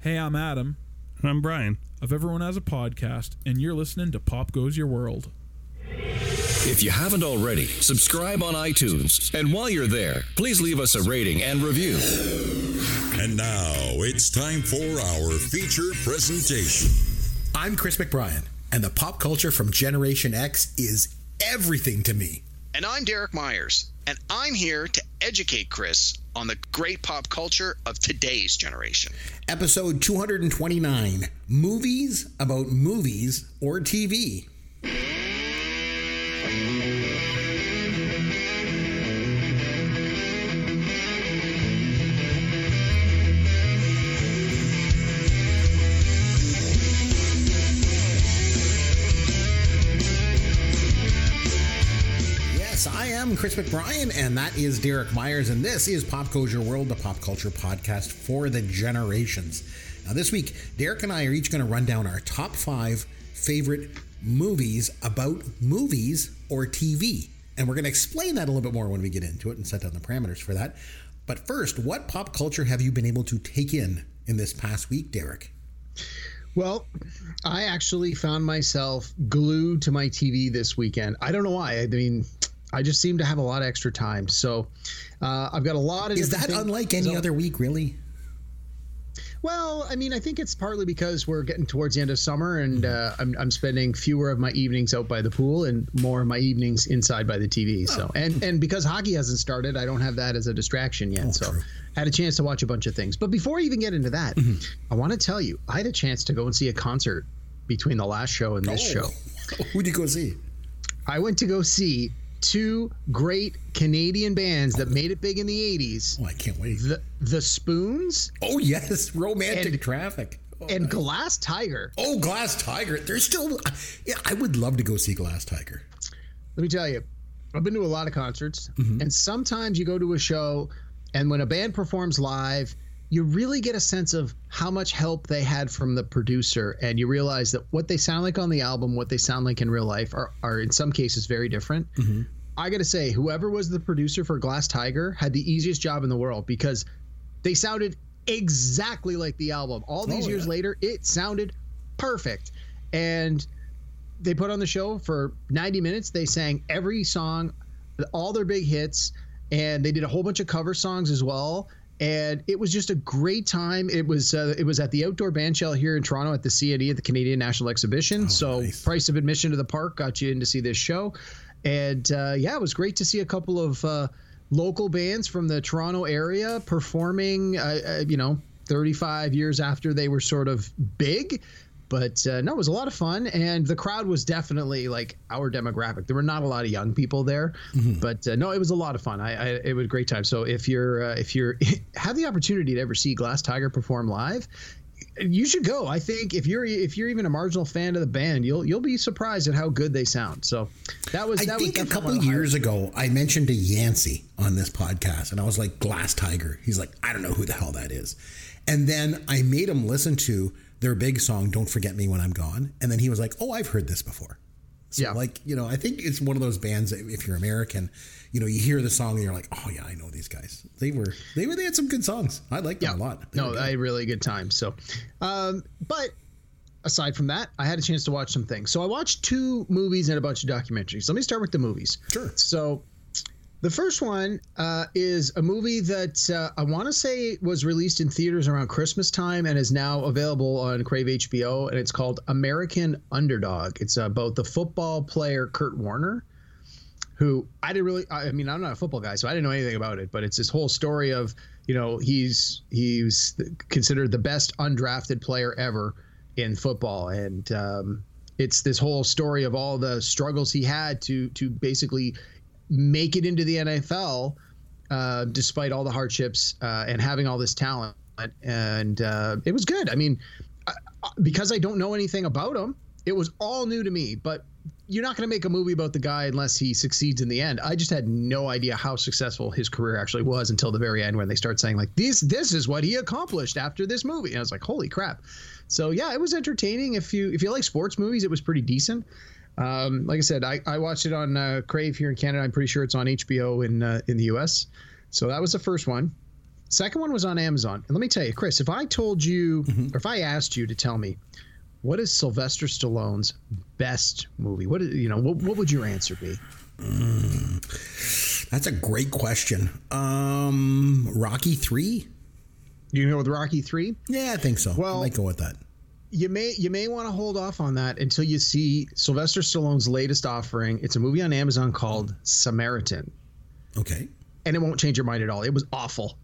Hey, I'm Adam And I'm Brian. of Everyone Has a Podcast, and you're listening to Pop Goes Your World. If you haven't already, subscribe on iTunes. And while you're there, please leave us a rating and review. And now it's time for our feature presentation. I'm Chris McBrien, and the pop culture from Generation X is everything to me. And I'm Derek Myers, and I'm here to educate Chris on the great pop culture of today's generation. Episode 229 Movies about movies or TV. Chris McBrien, and that is Derek Myers, and this is Pop Your World, the pop culture podcast for the generations. Now, this week, Derek and I are each going to run down our top five favorite movies about movies or TV. And we're going to explain that a little bit more when we get into it and set down the parameters for that. But first, what pop culture have you been able to take in in this past week, Derek? Well, I actually found myself glued to my TV this weekend. I don't know why. I mean, I just seem to have a lot of extra time. So uh, I've got a lot of. Is that things- unlike any so- other week, really? Well, I mean, I think it's partly because we're getting towards the end of summer, and uh, I'm, I'm spending fewer of my evenings out by the pool and more of my evenings inside by the TV. So, and and because hockey hasn't started, I don't have that as a distraction yet. so, true. had a chance to watch a bunch of things. But before I even get into that, I want to tell you, I had a chance to go and see a concert between the last show and this show. Who did you go see? I went to go see two great Canadian bands that made it big in the 80s. Oh, I can't wait. The The Spoons Oh yes, romantic And- traffic. Oh, and nice. Glass Tiger. oh, Glass Tiger. There's still. Yeah, I would love to go see Glass Tiger. Let me tell you, I've been to a lot of concerts, Mm-hmm. and sometimes you go to a show, and when a band performs live, you really get a sense of how much help they had from the producer, and you realize that what they sound like on the album, what they sound like in real life, are, are in some cases very different. Mm-hmm. I got to say, whoever was the producer for Glass Tiger had the easiest job in the world because they sounded exactly like the album. All these Oh, years yeah. later, it sounded perfect. And they put on the show for 90 minutes. They sang every song, all their big hits, and they did a whole bunch of cover songs as well. And it was just a great time. It was uh, it was at the outdoor bandshell here in Toronto at the CNE at the Canadian National Exhibition. so Oh, nice. price of admission to the park got you in to see this show, and uh, yeah, it was great to see a couple of uh, local bands from the Toronto area performing. Uh, uh, you know, 35 years after they were sort of big. But uh, no, it was a lot of fun, and the crowd was definitely like our demographic. There were not a lot of young people there, but uh, no, it was a lot of fun. I, I it was a great time. So if you're uh, if you're have the opportunity to ever see Glass Tiger perform live, you should go. I think if you're if you're even a marginal fan of the band, you'll you'll be surprised at how good they sound. So that was I that think a couple of years ago, I mentioned to Yancey on this podcast, and I was like, Glass Tiger. He's like, I don't know who the hell that is. And then I made him listen to their big song, Don't Forget Me When I'm Gone. And then he was like, Oh, I've heard this before. So, Yeah. like, you know, I think it's one of those bands that if you're American, you know, you hear the song and you're like, Oh, yeah, I know these guys. They were, they were, they had some good songs. I like them a lot. They No. I had a really good time. So, um, but aside from that, I had a chance to watch some things. So I watched two movies and a bunch of documentaries. Let me start with the movies. Sure. So the first one uh, is a movie that uh, I want to say was released in theaters around Christmas time and is now available on Crave HBO, and it's called American Underdog. It's about the football player Kurt Warner who I didn't really. I mean, I'm not a football guy, so I didn't know anything about it. But it's this whole story of you know he's he's considered the best undrafted player ever in football, and um, it's this whole story of all the struggles he had to to basically make it into the NFL, uh, despite all the hardships uh, and having all this talent. And uh, it was good. I mean, I, because I don't know anything about him, it was all new to me. But you're not going to make a movie about the guy unless he succeeds in the end. I just had no idea how successful his career actually was until the very end when they start saying like this this is what he accomplished after this movie. And I was like, holy crap. So yeah, it was entertaining. If you if you like sports movies, it was pretty decent. Um, like I said, I, I watched it on uh, Crave here in Canada. I'm pretty sure it's on HBO in uh, in the US. So that was the first one. Second one was on Amazon. And let me tell you, Chris, if I told you, Mm-hmm. or if I asked you to tell me, what is Sylvester Stallone's best movie? What is, you know, what, what would your answer be? That's a great question. Um, Rocky three. You know, with Rocky Three, Yeah, I think so. Well- I might go with that. You may you may want to hold off on that until you see Sylvester Stallone's latest offering. It's a movie on Amazon called Samaritan. Okay. and it won't change your mind at all. It was awful.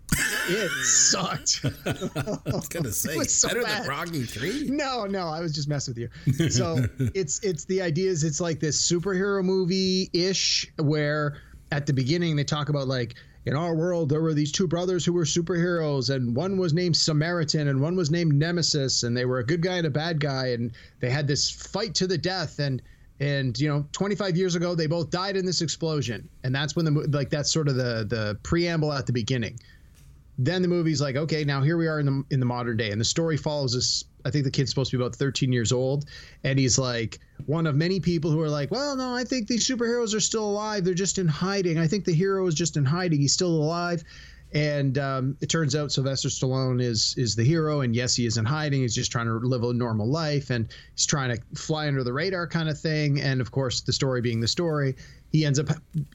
It sucked. I was gonna say was so better bad. than Rocky three. No, no, I was just messing with you. So it's it's the idea is it's like this superhero movie ish where at the beginning they talk about like in our world there were these two brothers who were superheroes and one was named Samaritan and one was named Nemesis and they were a good guy and a bad guy and they had this fight to the death and and you know 25 years ago they both died in this explosion and that's when the like that's sort of the the preamble at the beginning then the movie's like, okay, now here we are in the in the modern day, and the story follows this. I think the kid's supposed to be about 13 years old, and he's like one of many people who are like, well, no, I think these superheroes are still alive. They're just in hiding. I think the hero is just in hiding. He's still alive, and um, it turns out Sylvester Stallone is is the hero, and yes, he is in hiding. He's just trying to live a normal life, and he's trying to fly under the radar kind of thing. And of course, the story being the story, he ends up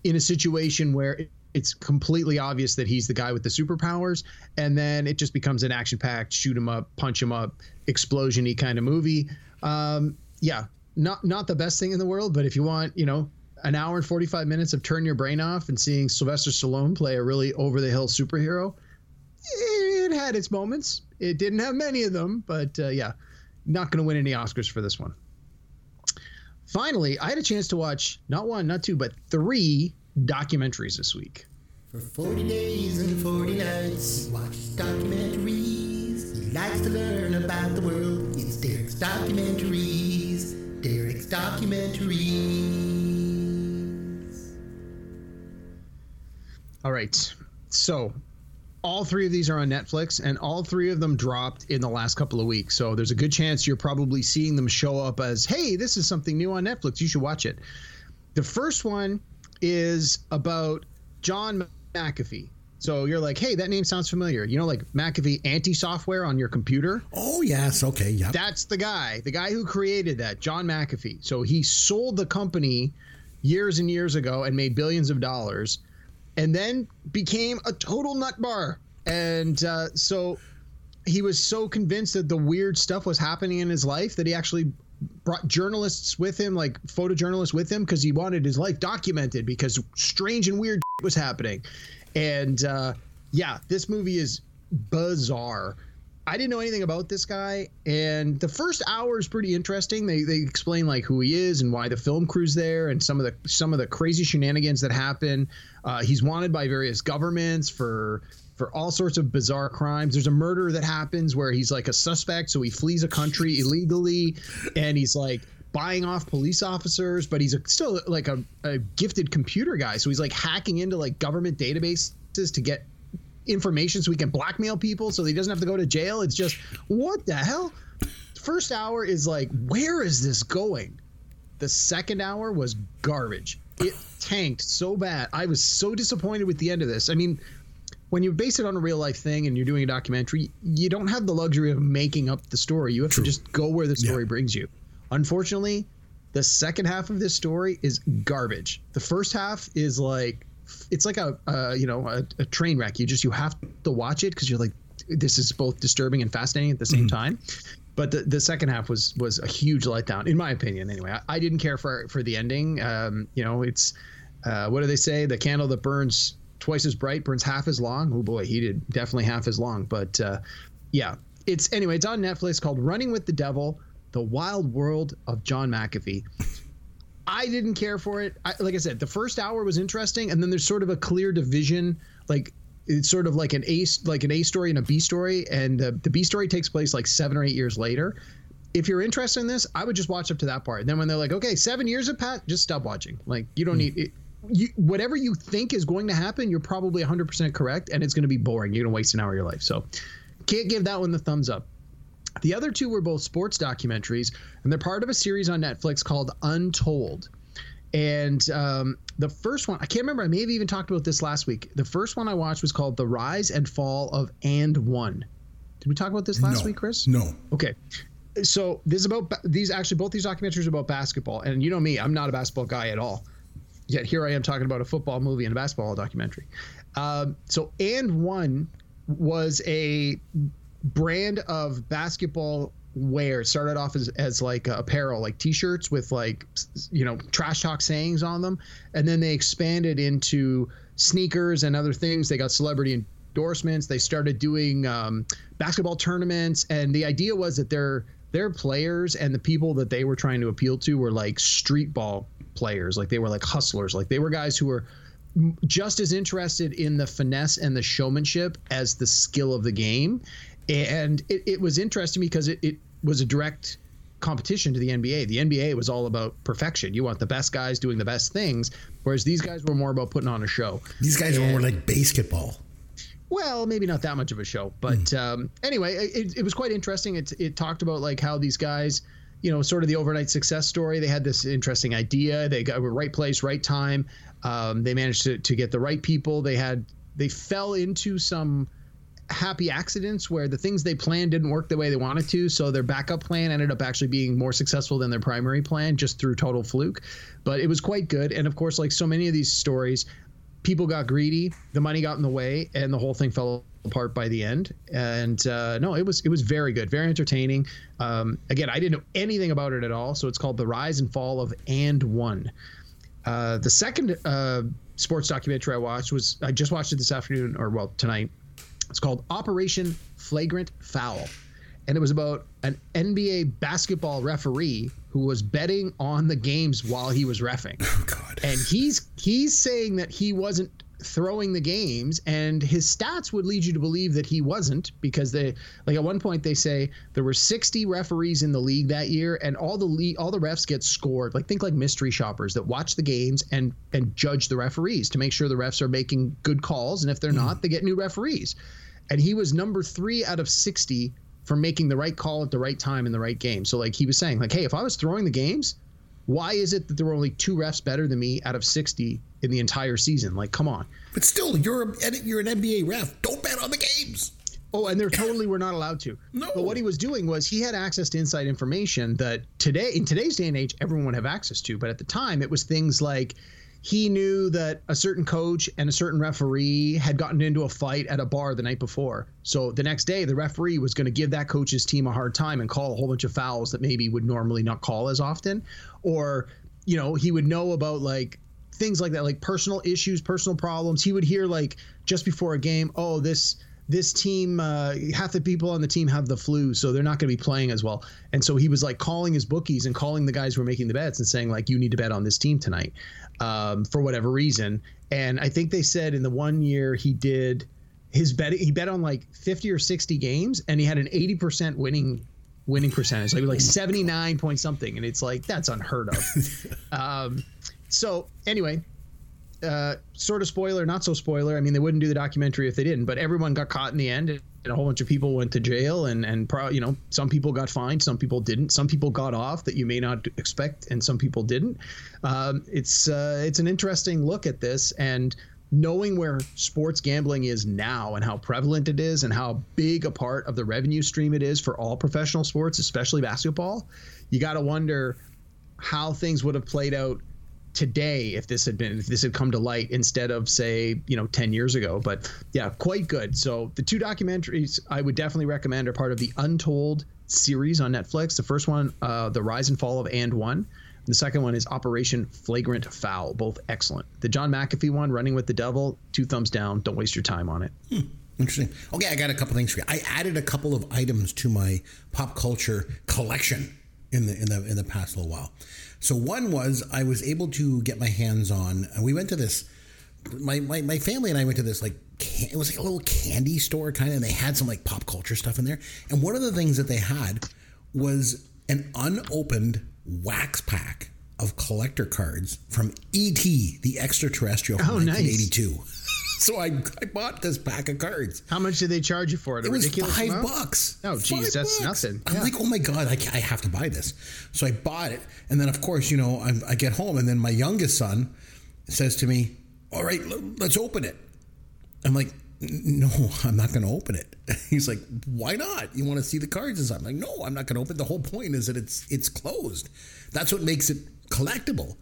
in a situation where it's completely obvious that he's the guy with the superpowers and then it just becomes an action packed shoot him up punch him up explosion-y kind of movie. Um, yeah not not the best thing in the world but if you want you know an hour and 45 minutes of turn your brain off and seeing sylvester stallone play a really over the hill superhero it had its moments. It didn't have many of them but uh, yeah not going to win any oscars for this one. Finally i had a chance to watch not one not two but three documentaries this week For 40 days and 40 nights, he watches documentaries. He likes to learn about the world. It's Derek's Documentaries. Derek's Documentaries. All right. So, all three of these are on Netflix, and all three of them dropped in the last couple of weeks. So, there's a good chance you're probably seeing them show up as, hey, this is something new on Netflix. You should watch it. The first one is about John McAfee. So, you're like, hey, that name sounds familiar. You know, like McAfee anti software on your computer? Oh yes. Okay. Yep. That's the guy, the guy who created that, John McAfee. So he sold the company years and years ago and made billions of dollars, and then became a total nut bar. And uh, so he was so convinced that the weird stuff was happening in his life that he actually brought journalists with him, like photojournalists with him, because he wanted his life documented because strange and weird was happening. And uh, yeah, this movie is bizarre. I didn't know anything about this guy, and the first hour is pretty interesting. They they explain like who he is and why the film crew's there, and some of the some of the crazy shenanigans that happen. Uh, he's wanted by various governments for for all sorts of bizarre crimes. There's a murder that happens where he's like a suspect, so he flees a country illegally, and he's like buying off police officers, but he's a, still like a, a gifted computer guy, so he's like hacking into like government databases to get information so he can blackmail people so he doesn't have to go to jail. It's just what the hell? First hour is like, where is this going? The second hour was garbage. It tanked so bad. I was so disappointed with the end of this. I mean, when you base it on a real life thing and you're doing a documentary, you don't have the luxury of making up the story. You have to just go where the story brings you. Unfortunately, the second half of this story is garbage. The first half is like it's like a, uh, you know a, a train wreck. You just you have to watch it because you're like this is both disturbing and fascinating at the same time. But the, the second half was was a huge letdown, in my opinion. Anyway, I, I didn't care for for the ending. Um, you know, it's uh, what do they say? The candle that burns twice as bright burns half as long. Oh boy, he did definitely half as long. But uh, yeah, it's anyway. It's on Netflix called Running with the Devil: The Wild World of John McAfee. I didn't care for it. I, like I said, the first hour was interesting, and then there's sort of a clear division. Like it's sort of like an A like an A story and a B story, and uh, the B story takes place like seven or eight years later. If you're interested in this, I would just watch up to that part. And Then when they're like, okay, seven years of Pat," just stop watching. Like you don't need it. You, whatever you think is going to happen, you're probably 100% correct, and it's going to be boring. You're going to waste an hour of your life. So, can't give that one the thumbs up. The other two were both sports documentaries, and they're part of a series on Netflix called Untold. And um, the first one, I can't remember. I may have even talked about this last week. The first one I watched was called The Rise and Fall of And One. Did we talk about this last no, week, Chris? No. Okay. So this is about these actually both these documentaries are about basketball, and you know me, I'm not a basketball guy at all. Yet here I am talking about a football movie and a basketball documentary. Um, so and one was a brand of basketball wear. It started off as, as like apparel, like t-shirts with like you know trash talk sayings on them, and then they expanded into sneakers and other things. They got celebrity endorsements. They started doing um, basketball tournaments, and the idea was that their their players and the people that they were trying to appeal to were like street ball players, like they were like hustlers, like they were guys who were just as interested in the finesse and the showmanship as the skill of the game. And it, it was interesting because it, it was a direct competition to the NBA. The NBA was all about perfection. You want the best guys doing the best things, whereas these guys were more about putting on a show. These guys And- were more like basketball. Well, maybe not that much of a show, but um, anyway, it, it was quite interesting. It, it talked about like how these guys, you know, sort of the overnight success story. They had this interesting idea. They got right place, right time. Um, they managed to, to get the right people. They had they fell into some happy accidents where the things they planned didn't work the way they wanted to. So their backup plan ended up actually being more successful than their primary plan just through total fluke. But it was quite good. And of course, like so many of these stories, people got greedy, the money got in the way, and the whole thing fell apart by the end. And uh, no, it was it was very good, very entertaining. Um, again, I didn't know anything about it at all, so it's called The Rise and Fall of And One. Uh, the second uh, sports documentary I watched was I just watched it this afternoon, or well tonight. It's called Operation Flagrant Foul. And it was about an NBA basketball referee who was betting on the games while he was refing. Oh God. And he's he's saying that he wasn't throwing the games and his stats would lead you to believe that he wasn't because they like at one point they say there were 60 referees in the league that year and all the league, all the refs get scored like think like mystery shoppers that watch the games and and judge the referees to make sure the refs are making good calls and if they're hmm. not they get new referees and he was number 3 out of 60 for making the right call at the right time in the right game so like he was saying like hey if I was throwing the games why is it that there were only two refs better than me out of 60 in the entire season? Like, come on. But still, you're a, you're an NBA ref. Don't bet on the games. Oh, and they're totally were not allowed to. No. But what he was doing was he had access to inside information that today, in today's day and age, everyone would have access to. But at the time, it was things like he knew that a certain coach and a certain referee had gotten into a fight at a bar the night before. So the next day, the referee was going to give that coach's team a hard time and call a whole bunch of fouls that maybe would normally not call as often. Or, you know, he would know about like things like that, like personal issues, personal problems. He would hear like just before a game, oh, this this team, uh, half the people on the team have the flu, so they're not going to be playing as well. And so he was like calling his bookies and calling the guys who were making the bets and saying like, you need to bet on this team tonight, um, for whatever reason. And I think they said in the one year he did his bet, he bet on like 50 or 60 games, and he had an 80% winning winning percentage, like like 79 point something, and it's like that's unheard of. um, so anyway, uh, sort of spoiler, not so spoiler. I mean, they wouldn't do the documentary if they didn't, but everyone got caught in the end, and a whole bunch of people went to jail, and and pro, you know, some people got fined, some people didn't, some people got off that you may not expect, and some people didn't. Um, it's uh, it's an interesting look at this, and knowing where sports gambling is now and how prevalent it is and how big a part of the revenue stream it is for all professional sports especially basketball you got to wonder how things would have played out today if this had been if this had come to light instead of say you know 10 years ago but yeah quite good so the two documentaries i would definitely recommend are part of the untold series on netflix the first one uh, the rise and fall of and one the second one is Operation Flagrant Foul. Both excellent. The John McAfee one, Running with the Devil, two thumbs down. Don't waste your time on it. Interesting. Okay, I got a couple things for you. I added a couple of items to my pop culture collection in the in the in the past little while. So one was I was able to get my hands on. And we went to this. My, my my family and I went to this like can, it was like a little candy store kind of. And they had some like pop culture stuff in there. And one of the things that they had was an unopened wax pack of collector cards from E.T. the Extraterrestrial from Oh, nice. 1982. So I, I bought this pack of cards. How much did they charge you for it? It was five amount? bucks. Oh, geez, Five that's bucks. nothing. I'm Yeah. like, oh my god, I, I have to buy this. So I bought it, and then of course, you know, I, I get home, and then my youngest son says to me, "All right, let's open it." I'm like, "No, I'm not going to open it." He's like, "Why not? You want to see the cards And I'm like, "No, I'm not going to open. it. The whole point is that it's it's closed. That's what makes it collectible.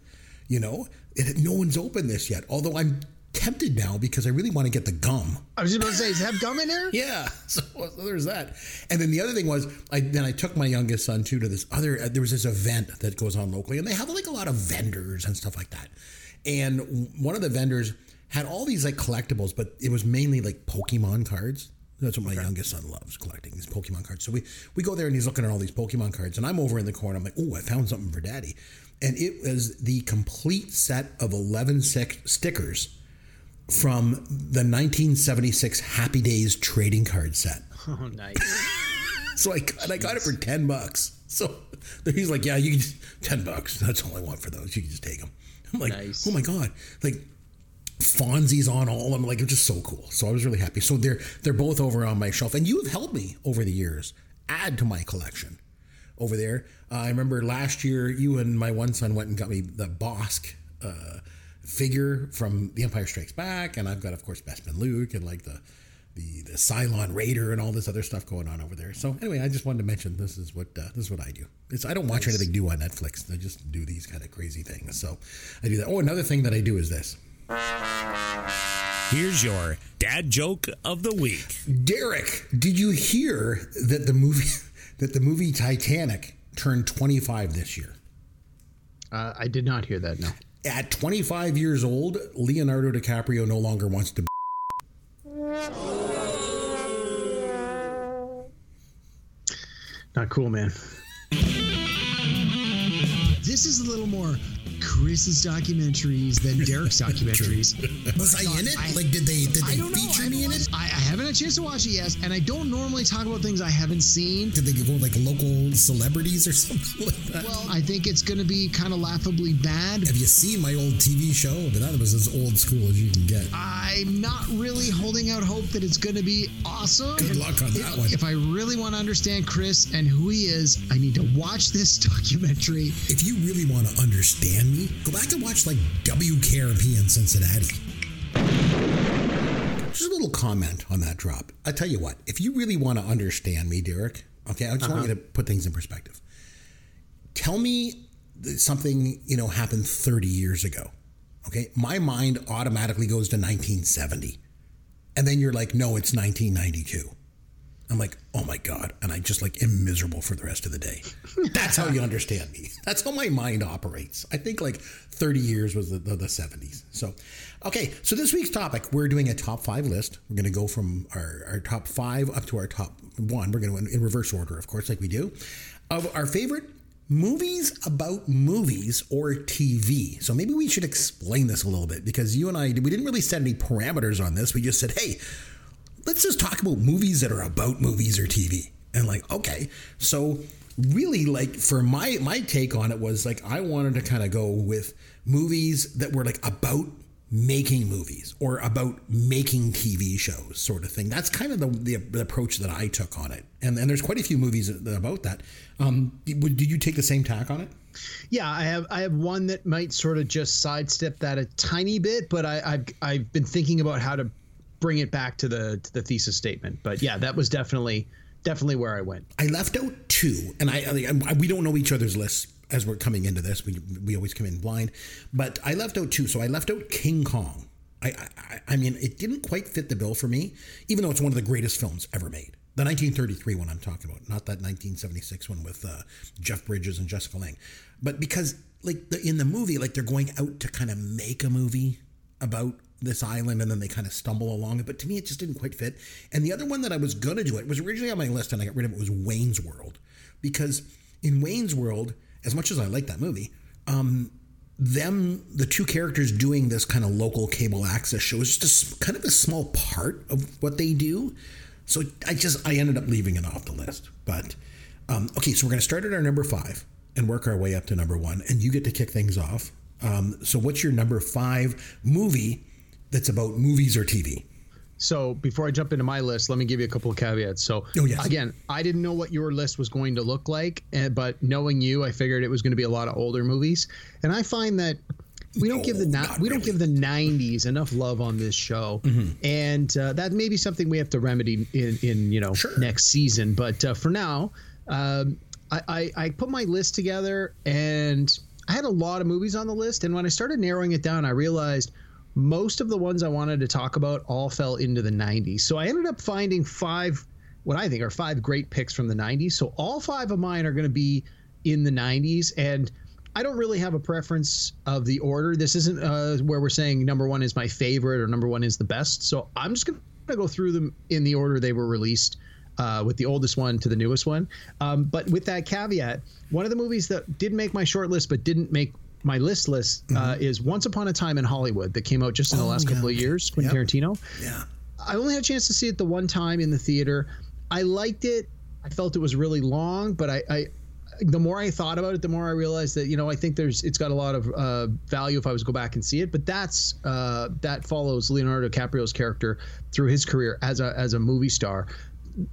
You know, it, no one's opened this yet. Although I'm." Tempted now because I really want to get the gum. I was just about to say, does it have gum in there? Yeah, so, so there's that. And then the other thing was, I then I took my youngest son too to this other. Uh, there was this event that goes on locally, and they have like a lot of vendors and stuff like that. And one of the vendors had all these like collectibles, but it was mainly like Pokemon cards. That's what my youngest son loves collecting these Pokemon cards. So we we go there and he's looking at all these Pokemon cards, and I'm over in the corner. I'm like, oh, I found something for Daddy, and it was the complete set of 11 sec- stickers from the 1976 Happy Days trading card set. Oh, nice. So I got, I got it for 10 bucks. So he's like, yeah, you can just, 10 bucks. That's all I want for those. You can just take them. I'm like, Nice. oh my God. Like Fonzie's on all of them. Like, it's just so cool. So I was really happy. So they're, they're both over on my shelf. And you have helped me over the years add to my collection over there. Uh, I remember last year you and my one son went and got me the Bossk uh, figure from The Empire Strikes Back, and I've got, of course, Bespin Luke and like the the the Cylon Raider and all this other stuff going on over there. So anyway, I just wanted to mention this is what uh, this is what I do. It's I don't watch anything new on Netflix. I just do these kind of crazy things. So I do that. Oh, another thing that I do is this. Here's your dad joke of the week. Derek, did you hear that the movie that the movie Titanic turned 25 this year? Uh, I did not hear that. No. At 25 years old, Leonardo DiCaprio no longer wants to. Not cool, man. This is a little more Chris's documentaries than Derek's documentaries. Was oh I in it? I- like, did they did they don't know. feature I me in haven't it? I, A chance to watch it yet, and I don't normally talk about things I haven't seen. Did they go like local celebrities or something like that? Well, I think it's going to be kind of laughably bad. Have you seen my old TV show? But that was as old school as you can get. I'm not really holding out hope that it's going to be awesome. Good luck on that if, one. If I really want to understand Chris and who he is, I need to watch this documentary. If you really want to understand me, go back and watch like WKRP in Cincinnati. Just a little comment on that drop. I tell you what, if you really want to understand me, Derek, okay, I just want uh-huh. you to put things in perspective. Tell me something you know happened 30 years ago. Okay, my mind automatically goes to 1970, and then you're like, no, it's 1992. I'm like, oh my god, and I just like am miserable for the rest of the day. That's how you understand me. That's how my mind operates. I think like 30 years was the, the, the 70s. So, okay, so this week's topic, we're doing a top five list. We're going to go from our, our top five up to our top one. We're going to in reverse order, of course, like we do, of our favorite movies about movies or TV. So maybe we should explain this a little bit because you and I, we didn't really set any parameters on this. We just said, hey, let's just talk about movies that are about movies or TV. And like, okay, so really, like for my my take on it was like I wanted to kind of go with movies that were like about making movies or about making TV shows, sort of thing. That's kind of the, the, the approach that I took on it. And and there's quite a few movies about that. Um, did, you take the same tack on it? Yeah, I have I have one that might sort of just sidestep that a tiny bit, but I, I've I've been thinking about how to bring it back to the to the thesis statement. But yeah, that was definitely definitely where I went. I left out two, and I, I we don't know each other's lists as we're coming into this. We we always come in blind, but I left out two. So I left out King Kong. I I, I mean, it didn't quite fit the bill for me, even though it's one of the greatest films ever made. The 1933 one I'm talking about, not that 1976 one with uh, Jeff Bridges and Jessica Lange, but because like the, in the movie, like they're going out to kind of make a movie about this island and then they kind of stumble along it. But to me, it just didn't quite fit. And the other one that I was going to do, it was originally on my list and I got rid of it, was Wayne's World. Because in Wayne's World, as much as I like that movie, um, them, the two characters doing this kind of local cable access show is just a, kind of a small part of what they do. So I just, I ended up leaving it off the list. But, um, okay, so we're going to start at our number five and work our way up to number one. And you get to kick things off. Um, so what's your number five movie that's about movies or TV. So before I jump into my list, let me give you a couple of caveats. So Oh, yes. again, I didn't know what your list was going to look like, eh, but knowing you, I figured it was going to be a lot of older movies. And I find that we don't give the No, ni- not we don't give the 90s enough love on this show, and uh, that may be something we have to remedy in in you know Sure. next season. But uh, for now, um, I, I I put my list together and I had a lot of movies on the list, and when I started narrowing it down, I realized most of the ones I wanted to talk about all fell into the 90s. So I ended up finding five, what I think are five great picks from the 90s. So all five of mine are going to be in the 90s. And I don't really have a preference of the order. This isn't uh, where we're saying number one is my favorite or number one is the best. So I'm just going to go through them in the order they were released. Uh, with the oldest one to the newest one. Um, but with that caveat, one of the movies that did make my short list but didn't make my list list uh, is Once Upon a Time in Hollywood that came out just in the Oh, last yeah, couple of years. Quentin Yep. Tarantino. Yeah. I only had a chance to see it the one time in the theater. I liked it. I felt it was really long, but I, I the more I thought about it, the more I realized that you know I think there's it's got a lot of uh, value if I was to go back and see it. But that's uh, that follows Leonardo DiCaprio's character through his career as a as a movie star.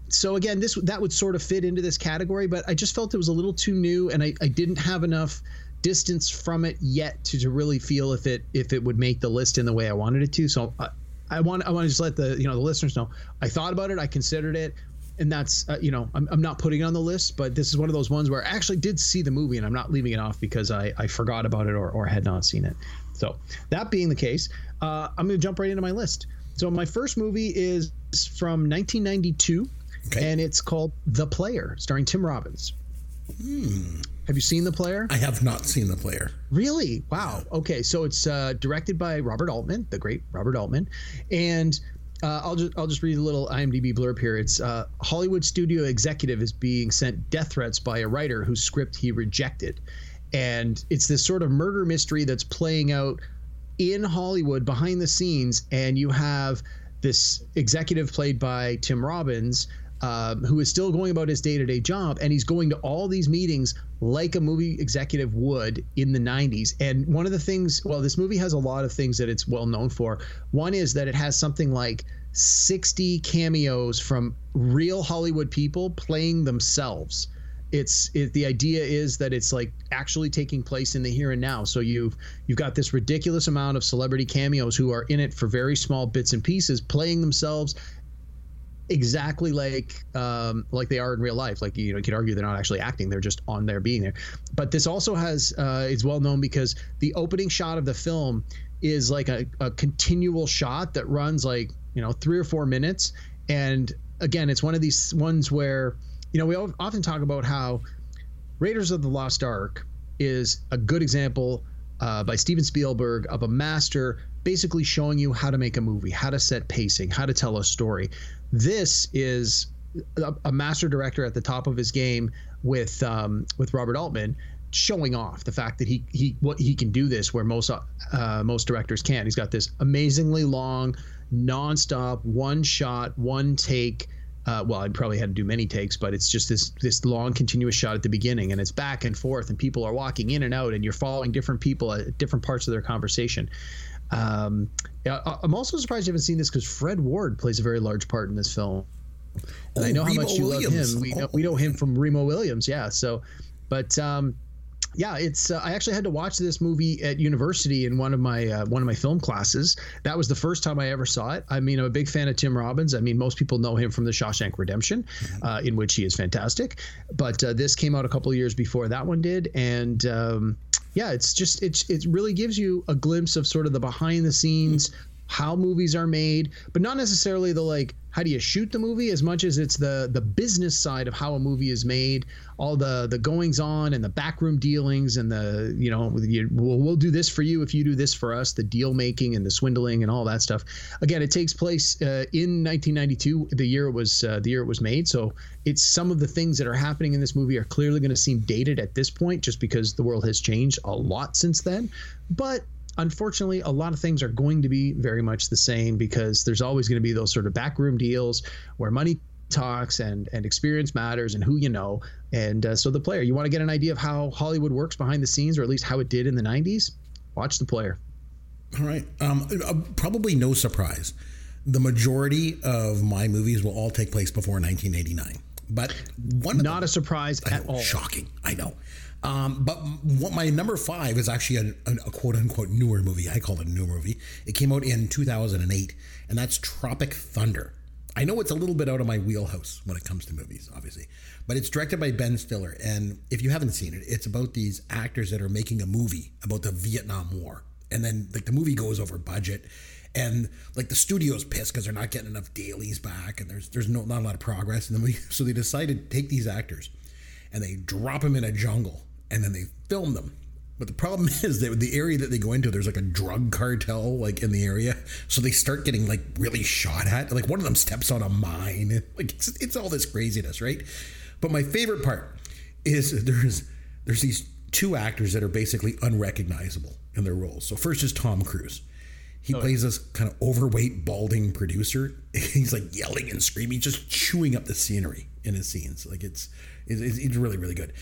So again, this that would sort of fit into this category, but I just felt it was a little too new, and I, I didn't have enough distance from it yet to, to really feel if it if it would make the list in the way I wanted it to. So I, I want I want to just let the you know the listeners know I thought about it, I considered it, and that's uh, you know I'm, I'm not putting it on the list, but this is one of those ones where I actually did see the movie and I'm not leaving it off because I, I forgot about it or, or had not seen it. So that being the case, uh, I'm going to jump right into my list. So my first movie is from 1992, Okay. and it's called The Player, starring Tim Robbins. Have you seen The Player? I have not seen the player. Really? Wow. Okay, so it's uh, directed by Robert Altman, the great Robert Altman, and uh, I'll just I'll just read a little IMDb blurb here. It's uh, Hollywood studio executive is being sent death threats by a writer whose script he rejected, and it's this sort of murder mystery that's playing out in Hollywood behind the scenes, and you have this executive played by Tim Robbins. Um, who is still going about his day-to-day job and he's going to all these meetings like a movie executive would in the 90s and one of the things well this movie has a lot of things that it's well known for. One is that it has something like 60 cameos from real hollywood people playing themselves. It's it, the idea is that it's like actually taking place in the here and now. So you've you've got this ridiculous amount of celebrity cameos who are in it for very small bits and pieces playing themselves exactly like um, like they are in real life. Like you know, you could argue they're not actually acting; they're just on there being there. But this also has uh, is well known because the opening shot of the film is like a, a continual shot that runs like you know three or four minutes. And again, it's one of these ones where you know we often talk about how Raiders of the Lost Ark is a good example uh, by Steven Spielberg of a master basically showing you how to make a movie, how to set pacing, how to tell a story. This is a, a master director at the top of his game with um, with Robert Altman showing off the fact that he he what he can do this where most uh, most directors can't. He's got this amazingly long, nonstop, one shot, one take. Uh, well, I probably had to do many takes, but it's just this this long continuous shot at the beginning, and it's back and forth, and people are walking in and out, and you're following different people at different parts of their conversation. Um, yeah, I- I'm also surprised you haven't seen this because Fred Ward plays a very large part in this film, and I Oh, know how much you Williams. love him. We know, Oh. we know him from Remo Williams, yeah. So, but um, yeah, it's. Uh, I actually had to watch this movie at university in one of my uh, one of my film classes. That was the first time I ever saw it. I mean, I'm a big fan of Tim Robbins. I mean, most people know him from The Shawshank Redemption, uh, in which he is fantastic. But uh, this came out a couple of years before that one did, and um, yeah, it's just it's it really gives you a glimpse of sort of the behind the scenes how movies are made, but not necessarily the like how do you shoot the movie as much as it's the the business side of how a movie is made, all the the goings on and the backroom dealings and the you know you, we'll, we'll do this for you if you do this for us, the deal making and the swindling and all that stuff. Again, it takes place uh, in 1992, the year it was uh, the year it was made. So it's some of the things that are happening in this movie are clearly going to seem dated at this point, just because the world has changed a lot since then. But unfortunately, a lot of things are going to be very much the same because there's always going to be those sort of backroom deals where money talks and and experience matters and who you know. And uh, so the player, you want to get an idea of how Hollywood works behind the scenes, or at least how it did in the '90s. Watch the player. All right. Um, uh, probably no surprise. The majority of my movies will all take place before 1989. But one not a surprise I at all. Shocking. I know. Um, but what my number five is actually a, a, quote unquote newer movie. I call it a new movie. It came out in 2008, and that's Tropic Thunder. I know it's a little bit out of my wheelhouse when it comes to movies, obviously, but it's directed by Ben Stiller. And if you haven't seen it, it's about these actors that are making a movie about the Vietnam War. And then, like, the movie goes over budget and like the studio's pissed because they're not getting enough dailies back, and there's there's no not a lot of progress. And then we so they decided to take these actors, and they drop them in a jungle, and then they film them. But the problem is that the area that they go into, there's like a drug cartel like in the area, so they start getting like really shot at. Like one of them steps on a mine, like it's it's all this craziness, right? But my favorite part is there's there's these two actors that are basically unrecognizable in their roles. So first is Tom Cruise. He Oh, plays this kind of overweight, balding producer. He's like yelling and screaming, just chewing up the scenery in his scenes. Like it's, it's, it's really, really good.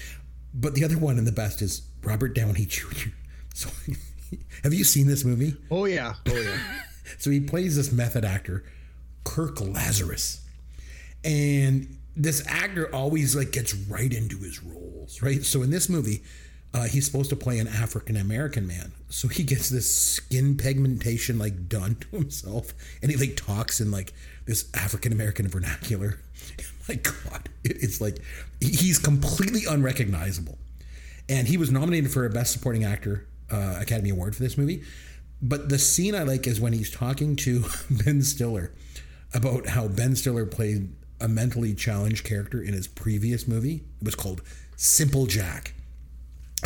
But the other one and the best is Robert Downey Jr. So, have you seen this movie? Oh yeah, oh yeah. So he plays this method actor, Kirk Lazarus, and this actor always like gets right into his roles, right? So in this movie, uh, he's supposed to play an African American man, so he gets this skin pigmentation like done to himself, and he like talks in like this African American vernacular. My God, it, it's like he's completely unrecognizable, and he was nominated for a Best Supporting Actor uh, Academy Award for this movie. But the scene I like is when he's talking to Ben Stiller about how Ben Stiller played a mentally challenged character in his previous movie. It was called Simple Jack.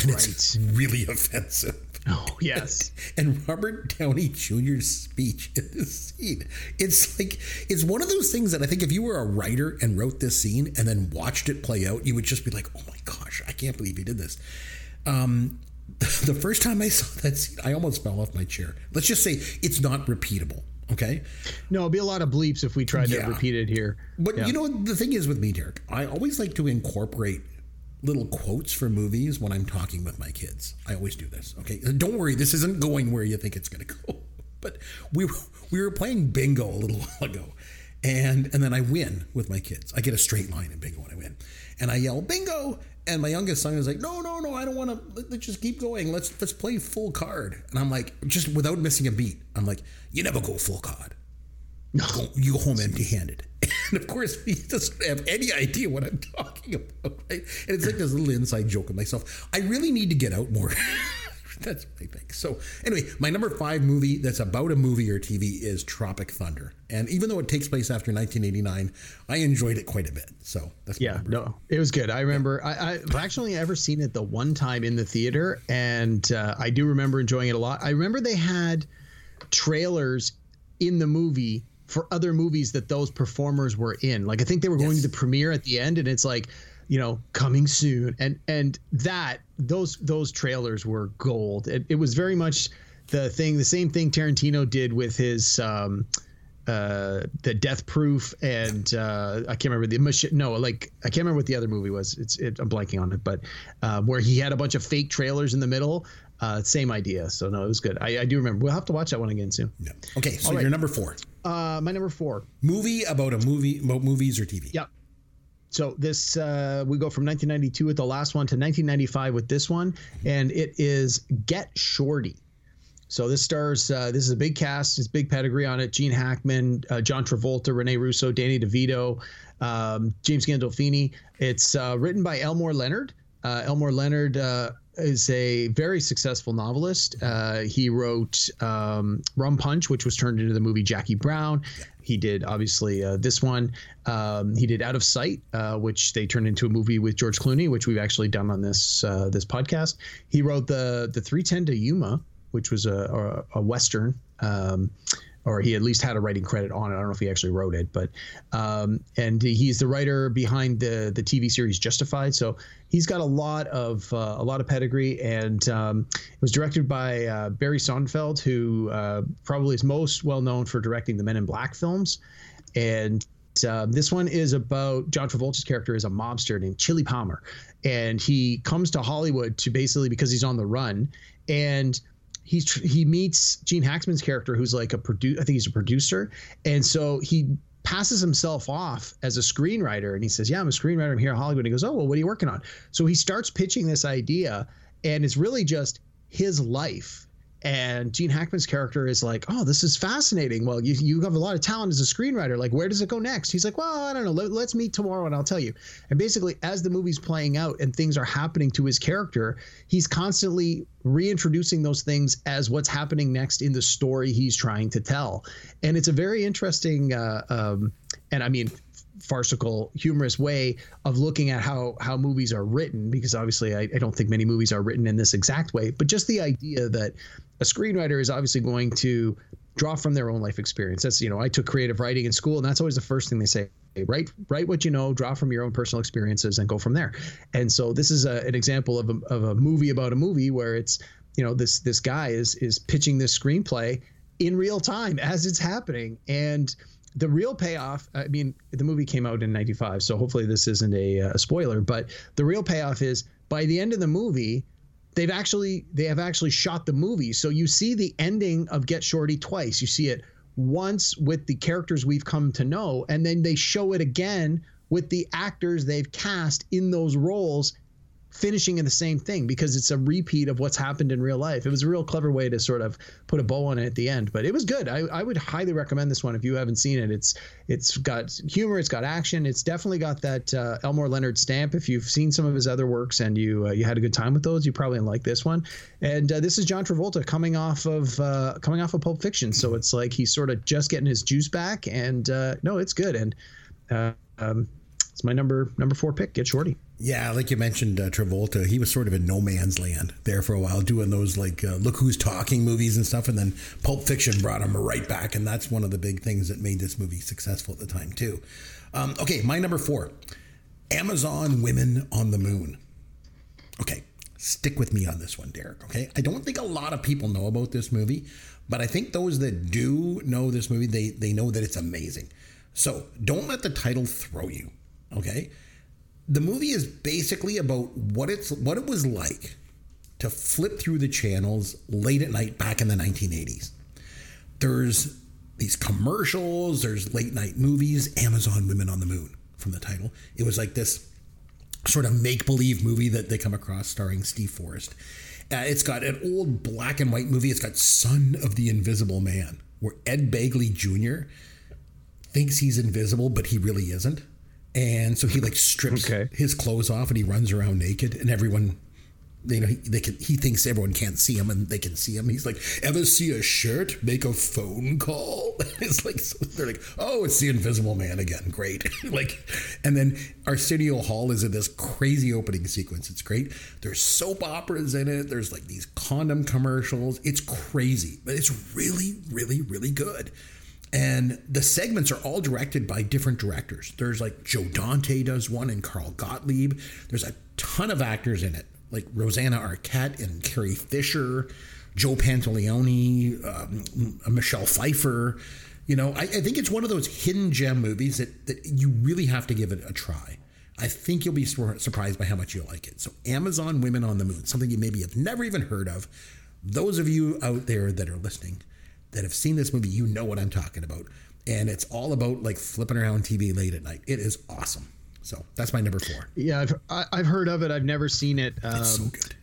And it's really offensive. Oh, yes. And Robert Downey Jr.'s speech in this scene, it's like, it's one of those things that I think if you were a writer and wrote this scene and then watched it play out, you would just be like, oh my gosh, I can't believe he did this. Um, the first time I saw that scene, I almost fell off my chair. Let's just say it's not repeatable. Okay. No, it'd be a lot of bleeps if we tried Yeah. to repeat it here. But Yeah. you know, the thing is with me, Derek, I always like to incorporate little quotes for movies when I'm talking with my kids. I always do this. Okay. Uh, don't worry, this isn't going where you think it's going to go. But we were, we were playing bingo a little while ago. And and then I win with my kids. I get a straight line in bingo when I win. And I yell bingo and my youngest son is like, "No, no, no, I don't want to let, let's just keep going. Let's let's play full card." And I'm like, just without missing a beat. I'm like, "You never go full card." Go, you go home empty handed. And of course, he doesn't have any idea what I'm talking about. Right? And it's like this little inside joke of myself. I really need to get out more. that's what I think. So, anyway, my number five movie that's about a movie or TV is Tropic Thunder. And even though it takes place after 1989, I enjoyed it quite a bit. So, that's Yeah, no, it was good. I remember. I, I've actually ever seen it the one time in the theater, and uh, I do remember enjoying it a lot. I remember they had trailers in the movie for other movies that those performers were in. Like I think they were going to the premiere at the end, and it's like, you know, coming soon, and and that those those trailers were gold. It, it was very much the thing, the same thing Tarantino did with his. Um, uh, the Death Proof and uh, I can't remember the mach- no like I can't remember what the other movie was. It's it, I'm blanking on it, but uh, where he had a bunch of fake trailers in the middle. Uh, same idea. So no, it was good. I, I do remember. We'll have to watch that one again soon. Yeah. Okay, so All right. your number four Uh, my number four. movie about a movie about movies or TV. Yep. So this uh, we go from 1992 with the last one to 1995 with this one, and it is Get Shorty. So this stars. Uh, this is a big cast. It's big pedigree on it. Gene Hackman, uh, John Travolta, Rene Russo, Danny DeVito, um, James Gandolfini. It's uh, written by Elmore Leonard. Uh, Elmore Leonard uh, is a very successful novelist. Uh, he wrote um, Rum Punch, which was turned into the movie Jackie Brown. He did obviously uh, this one. Um, he did Out of Sight, uh, which they turned into a movie with George Clooney, which we've actually done on this uh, this podcast. He wrote the the 310 to Yuma, which was a a, a western. Um, or he at least had a writing credit on it. I don't know if he actually wrote it, but um, and he's the writer behind the the TV series Justified. So he's got a lot of uh, a lot of pedigree, and um, it was directed by uh, Barry Sonnenfeld, who uh, probably is most well known for directing the Men in Black films, and. Uh, this one is about John Travolta's character is a mobster named Chili Palmer, and he comes to Hollywood to basically because he's on the run, and he he meets Gene Hackman's character, who's like a producer. I think he's a producer, and so he passes himself off as a screenwriter, and he says, "Yeah, I'm a screenwriter. I'm here in Hollywood." And he goes, "Oh, well, what are you working on?" So he starts pitching this idea, and it's really just his life. And Gene Hackman's character is like, "Oh, this is fascinating. Well, you you have a lot of talent as a screenwriter. Like, where does it go next?" He's like, "Well, I don't know. Let, let's meet tomorrow, and I'll tell you." And basically, as the movie's playing out and things are happening to his character, he's constantly reintroducing those things as what's happening next in the story he's trying to tell. And it's a very interesting, uh, um, and I mean, farcical, humorous way of looking at how how movies are written. Because obviously, I, I don't think many movies are written in this exact way. But just the idea that a screenwriter is obviously going to draw from their own life experience. That's you know, I took creative writing in school, and that's always the first thing they say. Write write what you know, draw from your own personal experiences, and go from there. And so this is a, an example of a, of a movie about a movie where it's you know this this guy is is pitching this screenplay in real time as it's happening and the real payoff i mean the movie came out in 95 so hopefully this isn't a, a spoiler but the real payoff is by the end of the movie they've actually they have actually shot the movie. So you see the ending of get shorty twice. You see it once with the characters we've come to know and then they show it again with the actors they've cast in those roles finishing in the same thing because it's a repeat of what's happened in real life. It was a real clever way to sort of put a bow on it at the end, but it was good. I, I would highly recommend this one if you haven't seen it. It's it's got humor, it's got action, it's definitely got that uh, Elmore Leonard stamp. If you've seen some of his other works and you uh, you had a good time with those, you probably like this one. And uh, this is John Travolta coming off of uh, coming off of Pulp Fiction, so it's like he's sort of just getting his juice back. And uh, no, it's good. And uh, um, it's my number number four pick. Get Shorty. Yeah, like you mentioned, uh, Travolta, he was sort of in no man's land there for a while, doing those like uh, "Look Who's Talking" movies and stuff, and then Pulp Fiction brought him right back, and that's one of the big things that made this movie successful at the time too. Um, okay, my number four, Amazon Women on the Moon. Okay, stick with me on this one, Derek. Okay, I don't think a lot of people know about this movie, but I think those that do know this movie, they they know that it's amazing. So don't let the title throw you. Okay the movie is basically about what it's what it was like to flip through the channels late at night back in the 1980s. There's these commercials, there's late night movies, Amazon Women on the Moon from the title. It was like this sort of make believe movie that they come across starring Steve Forrest. Uh, it's got an old black and white movie. It's got Son of the Invisible Man, where Ed Begley Jr. thinks he's invisible, but he really isn't and so he like strips Okay. his clothes off and he runs around naked and everyone you know he, they can he thinks everyone can't see him and they can see him. He's like ever see a shirt make a phone call? It's like so they're like oh it's the invisible man again. Great. Like and then arsenio hall is in this crazy opening sequence. It's great. There's soap operas in it. There's like these condom commercials. It's crazy but it's really really really good and the segments are all directed by different directors. There's like Joe Dante does one and Carl Gottlieb. There's a ton of actors in it, like Rosanna Arquette and Carrie Fisher, Joe Pantoliano, um, Michelle Pfeiffer. You know, I, I think it's one of those hidden gem movies that, that you really have to give it a try. I think you'll be surprised by how much you like it. So, Amazon Women on the Moon, something you maybe have never even heard of. Those of you out there that are listening, that have seen this movie, you know what I'm talking about. And it's all about like flipping around TV late at night. It is awesome. So that's my number four. Yeah, I've I- I've heard of it. I've never seen it. Um, It's so good.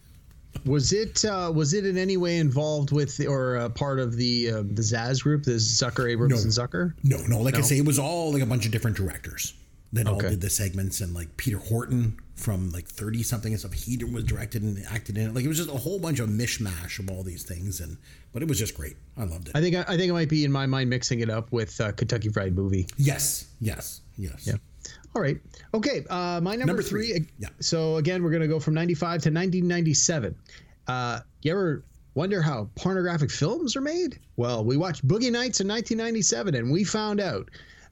Was it uh, was it in any way involved with or uh, part of the uh, the Zaz group, the Zucker Abrahams No. and Zucker? No, no, like I say, it was all like a bunch of different directors that all did the segments, and like Peter Horton from like thirty something and stuff. He was directed and acted in it. Like it was just a whole bunch of mishmash of all these things, and but it was just great. I loved it. I think I, I think it might be in my mind mixing it up with uh, Kentucky Fried Movie. yes, yes, yes. Yeah. All right. Okay. Uh, my number, Number three. three. Yeah. So again, we're going to go from 95 to 1997. Uh, you ever wonder how pornographic films are made? Well, we watched Boogie Nights in 1997 and we found out.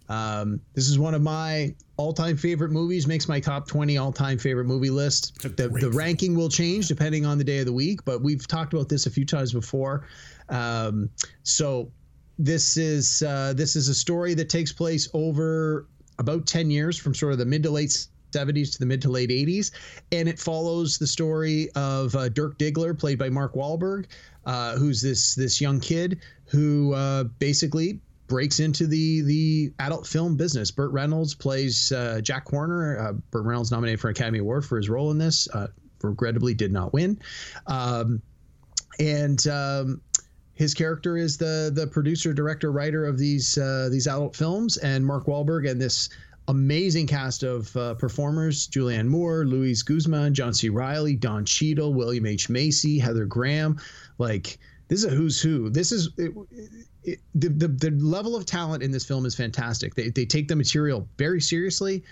Um, this is one of my all-time favorite movies. Makes my top 20 all-time favorite movie list. The, the ranking will change depending on the day of the week, but we've talked about this a few times before. Um, so this is uh, this is a story that takes place over about 10 years from sort of the mid to late 70s to the mid to late 80s, and it follows the story of uh, Dirk Diggler, played by Mark Wahlberg, uh, who's this this young kid who uh, basically breaks into the the adult film business. Burt Reynolds plays uh, Jack Horner. Uh, Burt Reynolds nominated for an Academy Award for his role in this. Uh, regrettably, did not win. Um, and um, his character is the the producer, director, writer of these uh, these adult films, and Mark Wahlberg and this amazing cast of uh, performers: Julianne Moore, Luis Guzman, John C. Reilly, Don Cheadle, William H Macy, Heather Graham. Like this is a who's who. This is. It, it, the, the, the level of talent in this film is fantastic. They, they take the material very seriously.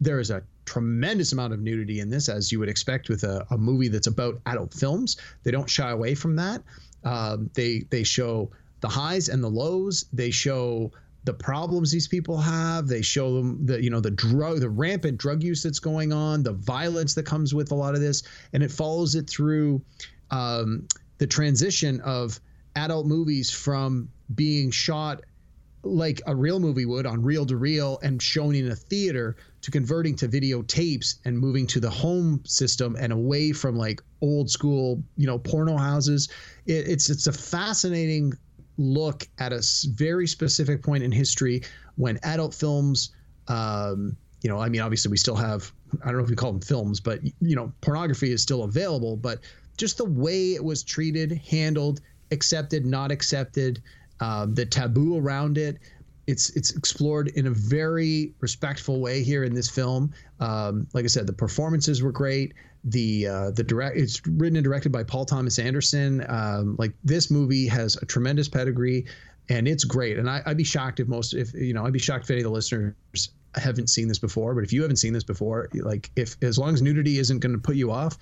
There is a tremendous amount of nudity in this, as you would expect with a, a movie that's about adult films. They don't shy away from that. Um, they they show the highs and the lows. They show the problems these people have. They show them the you know the drug the rampant drug use that's going on, the violence that comes with a lot of this, and it follows it through um, the transition of adult movies from being shot like a real movie would on reel to reel and shown in a theater to converting to videotapes and moving to the home system and away from like old school you know porno houses. It, it's it's a fascinating look at a very specific point in history when adult films um, you know i mean obviously we still have i don't know if we call them films but you know pornography is still available but just the way it was treated handled accepted not accepted um, the taboo around it. It's it's explored in a very respectful way here in this film. Um, like I said, the performances were great. The uh, the direct it's written and directed by Paul Thomas Anderson. Um, like this movie has a tremendous pedigree, and it's great. And I, I'd be shocked if most if you know I'd be shocked if any of the listeners haven't seen this before. But if you haven't seen this before, like if as long as nudity isn't going to put you off,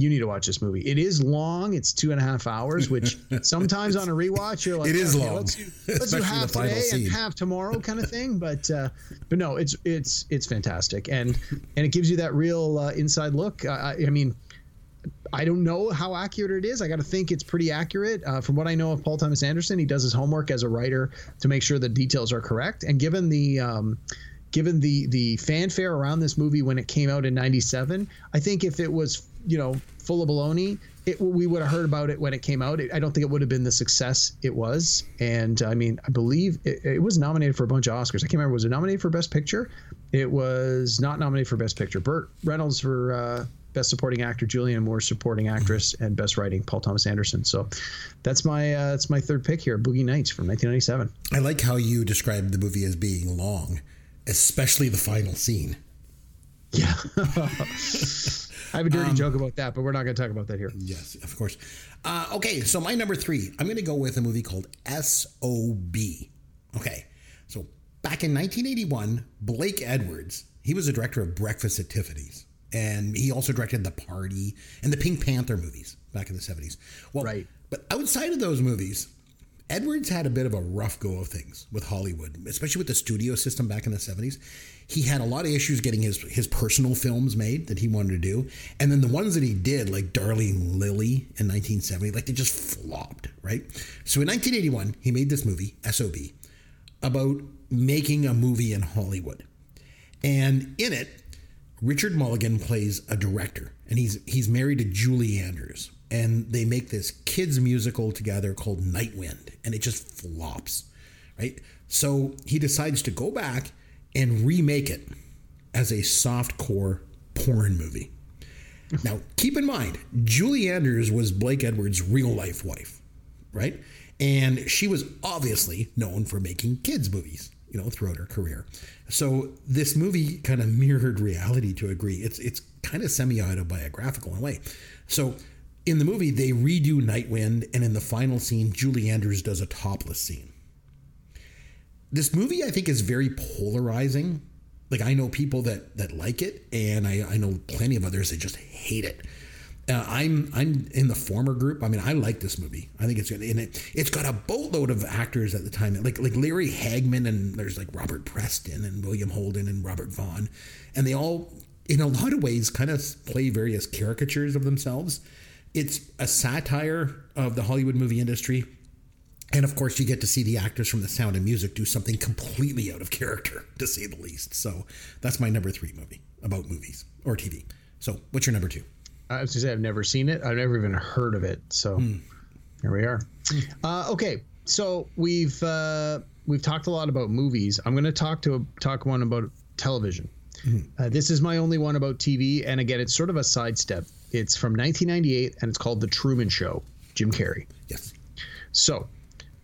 you need to watch this movie. It is long. It's two and a half hours, which sometimes on a rewatch you're like, It is okay, long, Let's do, let's do half the today scene. and half tomorrow, kind of thing. But uh, but no, it's it's it's fantastic, and and it gives you that real uh, inside look. I, I mean. I don't know how accurate it is. I got to think it's pretty accurate. Uh, from what I know of Paul Thomas Anderson, he does his homework as a writer to make sure the details are correct. And given the um, given the the fanfare around this movie when it came out in 97 i think if it was you know full of baloney it, we would have heard about it when it came out. It, i don't think it would have been the success it was. And i mean i believe it, it was nominated for a bunch of oscars. I can't remember was it nominated for best picture? It was not nominated for best picture. Burt reynolds for uh, best supporting actor julianne moore supporting actress and best writing paul thomas anderson. So that's my uh, that's my third pick here boogie nights from 1997 I like how you described the movie as being long, especially the final scene. Yeah. I have a dirty Um, joke about that, but we're not going to talk about that here. Yes, of course. Uh, okay, so my number three, I'm going to go with a movie called SOB. Okay, so back in 1981, Blake Edwards, he was a director of Breakfast at Tiffany's, and he also directed The Party and the Pink Panther movies back in the 70s. Well, Right. But outside of those movies, Edwards had a bit of a rough go of things with Hollywood, especially with the studio system back in the 70s. He had a lot of issues getting his his personal films made that he wanted to do. And then the ones that he did, like Darling Lili in 1970, like they just flopped, right? So in 1981, he made this movie, SOB, about making a movie in Hollywood. And in it, Richard Mulligan plays a director, and he's he's married to Julie Andrews, and they make this kids musical together called Nightwind, and it just flops, right? So he decides to go back and remake it as a soft core porn movie. Now, keep in mind, Julie Andrews was Blake Edwards' real life wife, right? And she was obviously known for making kids' movies, you know, throughout her career. So this movie kind of mirrored reality to a degree. It's it's kind of semi-autobiographical in a way. So in the movie, they redo Night Wind, and in the final scene, Julie Andrews does a topless scene. This movie, I think, is very polarizing. Like I know people that that like it, and I, I know plenty of others that just hate it. Uh, I'm I'm in the former group. I mean, I like this movie. I think it's good, and it it's got a boatload of actors at the time, like like Larry Hagman, and there's like Robert Preston and William Holden and Robert Vaughn, and they all, in a lot of ways, kind of play various caricatures of themselves. It's a satire of the Hollywood movie industry, and of course, you get to see the actors from The Sound of Music do something completely out of character, to say the least. So that's my number three movie, about movies or TV. So, what's your number two? I was gonna say I've never seen it. I've never even heard of it. So here we are. Uh, okay, so we've uh, we've talked a lot about movies. I'm going to talk to talk one about television. Uh, this is my only one about TV, and again, it's sort of a sidestep. It's from 1998, and it's called The Truman Show. Jim Carrey. Yes. So,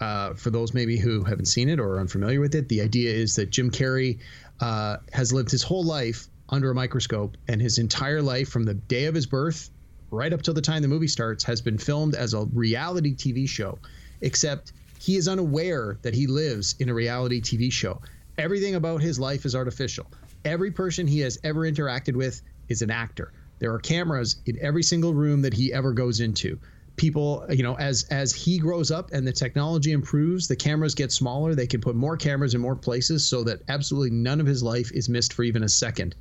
uh, for those maybe who haven't seen it or are unfamiliar with it, the idea is that Jim Carrey uh, has lived his whole life under a microscope, and his entire life, from the day of his birth right up till the time the movie starts, has been filmed as a reality TV show. Except he is unaware that he lives in a reality TV show. Everything about his life is artificial. Every person he has ever interacted with is an actor. There are cameras in every single room that he ever goes into. People you know as as he grows up and the technology improves the cameras get smaller. They can put more cameras in more places so that absolutely none of his life is missed for even a second.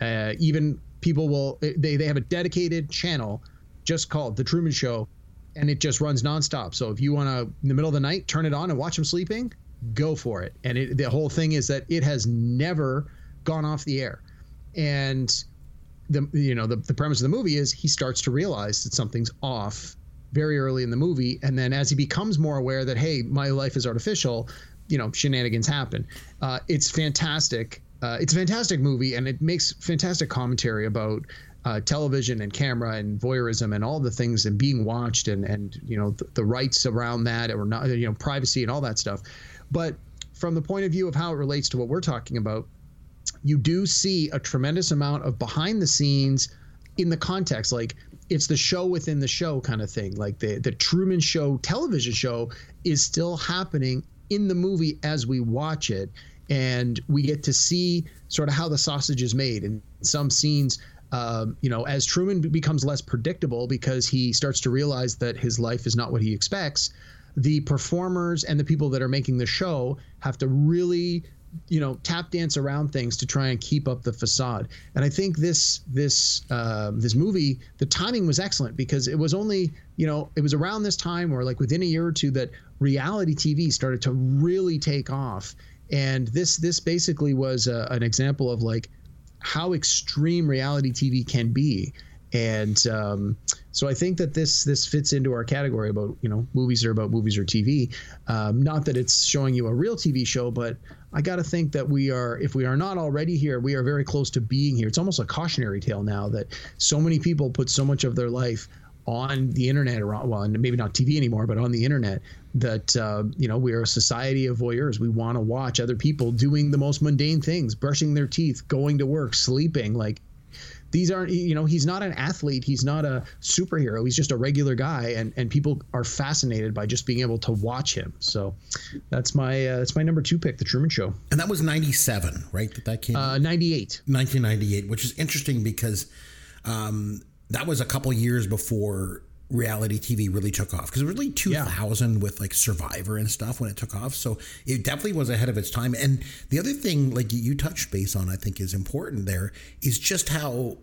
Uh, even people will they, they have a dedicated channel just called the truman show and it just runs nonstop. So if you want to in the middle of the night turn it on and watch him sleeping go for it. And it, the whole thing is that it has never gone off the air. And the you know the, the premise of the movie is he starts to realize that something's off very early in the movie. And then as he becomes more aware that hey my life is artificial you know shenanigans happen. Uh, it's fantastic uh, it's a fantastic movie and it makes fantastic commentary about uh, television and camera and voyeurism and all the things and being watched and and you know the, the rights around that or not you know privacy and all that stuff. But from the point of view of how it relates to what we're talking about you do see a tremendous amount of behind the scenes in the context like it's the show within the show kind of thing. Like the the Truman show television show is still happening in the movie as we watch it and we get to see sort of how the sausage is made. In some scenes um, you know as Truman becomes less predictable because he starts to realize that his life is not what he expects the performers and the people that are making the show have to really you know tap dance around things to try and keep up the facade. And i think this this uh, this movie the timing was excellent because it was only you know it was around this time or like within a year or two that reality tv started to really take off. And this this basically was a, an example of like how extreme reality tv can be. And um, so I think that this this fits into our category about you know movies are about movies or TV. Um, not that it's showing you a real TV show, but I got to think that we are if we are not already here, we are very close to being here. It's almost a cautionary tale now that so many people put so much of their life on the internet or on, well maybe not tv anymore but on the internet that uh, you know we're a society of voyeurs we want to watch other people doing the most mundane things brushing their teeth going to work sleeping like these aren't you know he's not an athlete. He's not a superhero. He's just a regular guy. And and people are fascinated by just being able to watch him. So that's my uh, that's my number two pick the truman show. And that was 97, right? That that came uh 98 1998, which is interesting because um, that was a couple years before reality TV really took off. Because it was really 2000 with like Survivor and stuff when it took off. So it definitely was ahead of its time. And the other thing, like you touched base on, I think is important there, is just how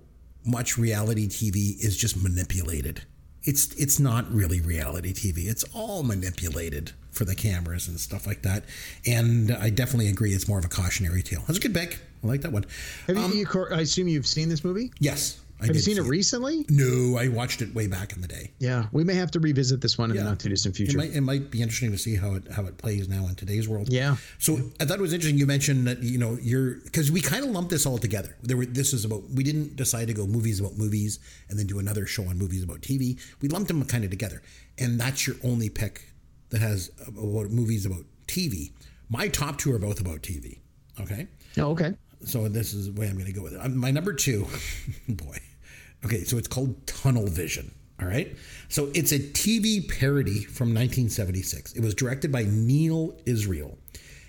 much reality TV is just manipulated. It's it's not really reality TV. It's all manipulated for the cameras and stuff like that. And I definitely agree. It's more of a cautionary tale. That's a good pick. I like that one. have you, um, you i assume you've seen this movie Yes, I have you seen it recently No, I watched it way back in the day. yeah we may have to revisit this one in Yeah. the not too distant It future might, it might be interesting to see how it how it plays now in today's world. Yeah. So I thought it was interesting. You mentioned that you know you're because we kind of lumped this all together. There were this is about we didn't decide to go movies about movies and then do another show on movies about TV. We lumped them kind of together, and that's your only pick that has uh, about movies about TV. My top two are both about TV. Okay. oh okay So this is the way I'm going to go with it. My number two, boy. Okay, so it's called Tunnel Vision. All right. So it's a TV parody from 1976. It was directed by Neal Israel.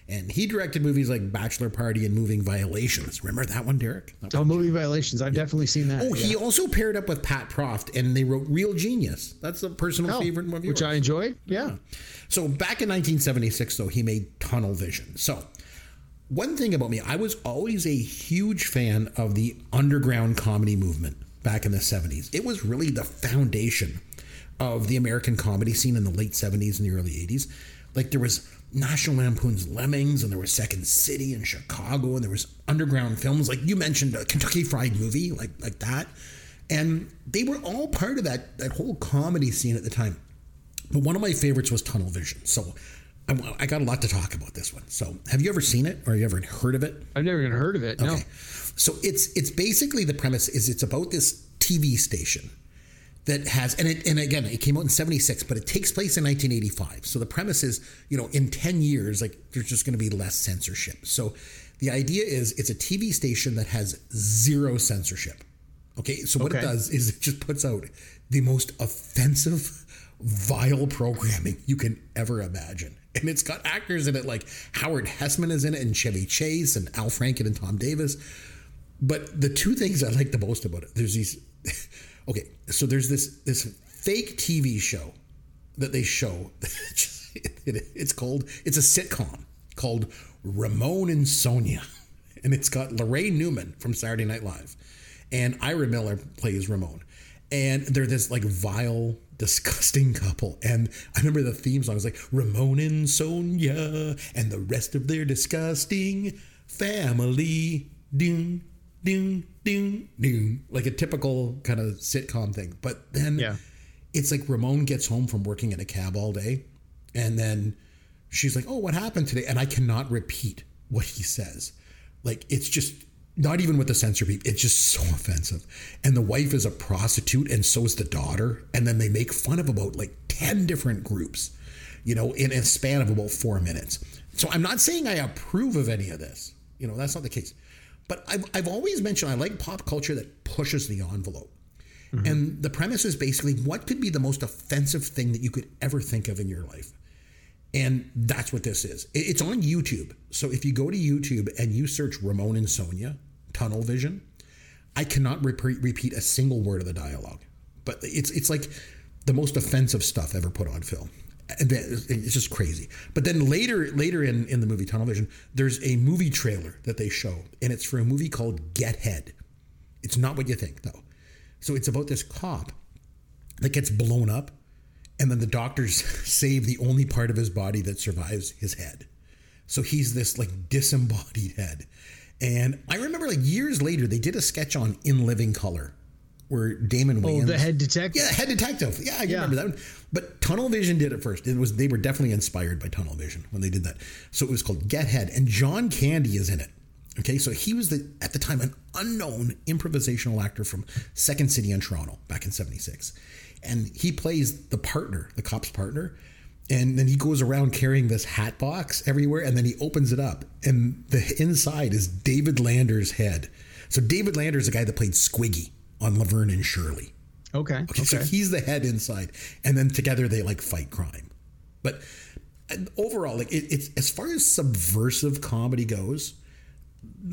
And he directed movies like Bachelor Party and Moving Violations. Remember that one, Derek? That oh one? movie violations i've definitely seen that Oh, he also paired up with Pat Proft and they wrote Real Genius. That's a personal Oh, favorite movie. which i enjoyed yeah So back in 1976, though, he made Tunnel Vision. So one thing about me, I was always a huge fan of the underground comedy movement back in the 70s. It was really the foundation of the American comedy scene in the late 70s and the early 80s. Like there was National Lampoon's Lemmings, and there was Second City in Chicago, and there was underground films like you mentioned, a Kentucky Fried Movie, like like that, and they were all part of that that whole comedy scene at the time. But one of my favorites was Tunnel Vision. So I, I got a lot to talk about this one. So have you ever seen it or have you ever heard of it? I've never even heard of it. No. Okay. So it's it's basically the premise is it's about this TV station that has and it and again it came out in 76 but it takes place in 1985 so the premise is you know in 10 years like there's just going to be less censorship. So the idea is it's a tv station that has zero censorship. Okay so what it does is it just puts out the most offensive vile programming you can ever imagine. And it's got actors in it like howard hesseman is in it and chevy chase and al franken and tom davis but the two things I like the most about it, there's these. Okay, so there's this this fake TV show that they show. it's called it's a sitcom called Ramon and Sonia, and it's got Laraine Newman from Saturday Night Live, and Ira Miller plays Ramon, and they're this like vile. Disgusting couple, and I remember the theme song was like Ramon and Sonia, and the rest of their disgusting family. Ding, ding, ding, ding, like a typical kind of sitcom thing. But then Yeah. it's like Ramon gets home from working in a cab all day, and then she's like, "Oh, what happened today?" And I cannot repeat what he says. Like it's just not even with the censor beep. It's just so offensive. And the wife is a prostitute, and so is the daughter. And then they make fun of about like ten different groups, you know, in a span of about four minutes. So I'm not saying I approve of any of this. You know, that's not the case. But I've, I've always mentioned I like pop culture that pushes the envelope. Mm-hmm. And the premise is basically what could be the most offensive thing that you could ever think of in your life? And that's what this is. It's on YouTube. So if you go to YouTube and you search Ramon and Sonia, Tunnel Vision, I cannot repeat, repeat a single word of the dialogue. But it's it's like the most offensive stuff ever put on film. It's just crazy. But then later later in, in the movie Tunnel Vision, there's a movie trailer that they show, and it's for a movie called Get Head. It's not what you think, though. So it's about this cop that gets blown up, and then the doctors save the only part of his body that survives his head. So he's this like disembodied head. And I remember like years later, they did a sketch on In Living Color where Damon Oh, Wayans. the head detective. Yeah, head detective. Yeah, I Yeah. remember that one. But Tunnel Vision did it first. It was they were definitely inspired by Tunnel Vision when they did that. So it was called Get Head, and John Candy is in it. Okay, so he was the at the time an unknown improvisational actor from Second City in Toronto back in '76, and he plays the partner, the cop's partner. And then he goes around carrying this hat box everywhere, and then he opens it up, and the inside is David Lander's head. So David Lander is the guy that played Squiggy on Laverne and Shirley. Okay. Okay, so he's the head inside, and then together they like fight crime. But overall, like it, it's as far as subversive comedy goes,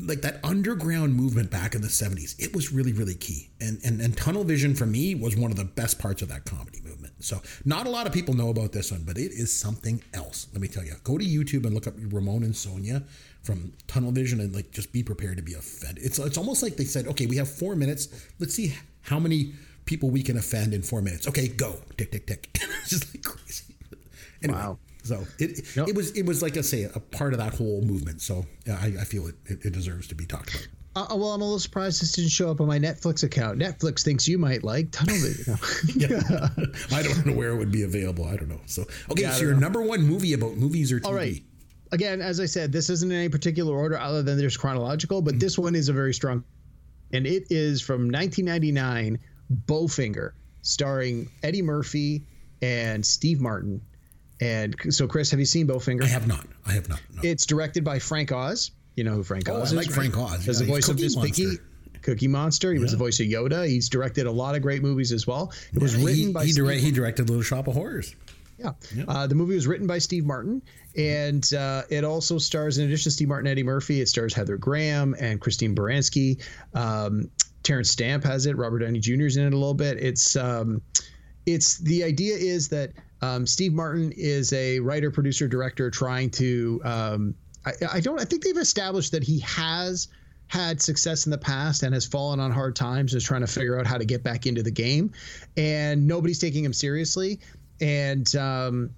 like that underground movement back in the '70s, it was really, really key. And and and Tunnel Vision for me was one of the best parts of that comedy movement. So not a lot of people know about this one, but it is something else. Let me tell you. Go to YouTube and look up Ramon and Sonia from Tunnel Vision, and like just be prepared to be offended. It's it's almost like they said, okay, we have four minutes. Let's see how many people we can offend in four minutes. Okay, go. Tick tick tick. it's just like crazy. Anyway, Wow. So it Yep. it was it was like I say a part of that whole movement. So I, I feel it, it it deserves to be talked about. Uh, well, I'm a little surprised this didn't show up on my Netflix account. Netflix thinks you might like Tunnel Vision. Yeah. I don't know where it would be available. I don't know. So okay, Yeah, so your know. number one movie about movies or TV? All right. Again, as I said, this isn't in any particular order other than there's chronological, but mm-hmm. this one is a very strong, and it is from 1999, Bowfinger, starring Eddie Murphy and Steve Martin. And so, Chris, have you seen Bowfinger? I have not. I have not. No. It's directed by Frank Oz. You know who Frank Oh, Oz I is? like Frank Oz. As the Yeah, he's voice of Cookie Miss Piggy, Monster. Cookie Monster. He was the voice of Yoda. He's directed a lot of great movies as well. It was Yeah, written he, by he, Steve direct, he directed Little Shop of Horrors. Yeah. Uh, the movie was written by Steve Martin, and uh, it also stars, in addition to Steve Martin, Eddie Murphy, it stars Heather Graham and Christine Baranski. Um, Terence Stamp has it. Robert Downey Jr. is in it a little bit. It's um, it's the idea is that um, Steve Martin is a writer, producer, director trying to. Um, I, I don't. I think they've established that he has had success in the past and has fallen on hard times, is trying to figure out how to get back into the game, and nobody's taking him seriously. And um,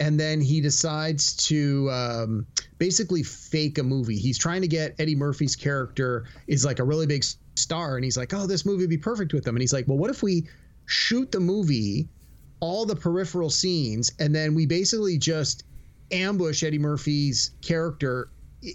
and then he decides to um, basically fake a movie. He's trying to get Eddie Murphy's character is like a really big star, and he's like, "Oh, this movie would be perfect with him." And he's like, "Well, what if we shoot the movie, all the peripheral scenes, and then we basically just ambush Eddie Murphy's character,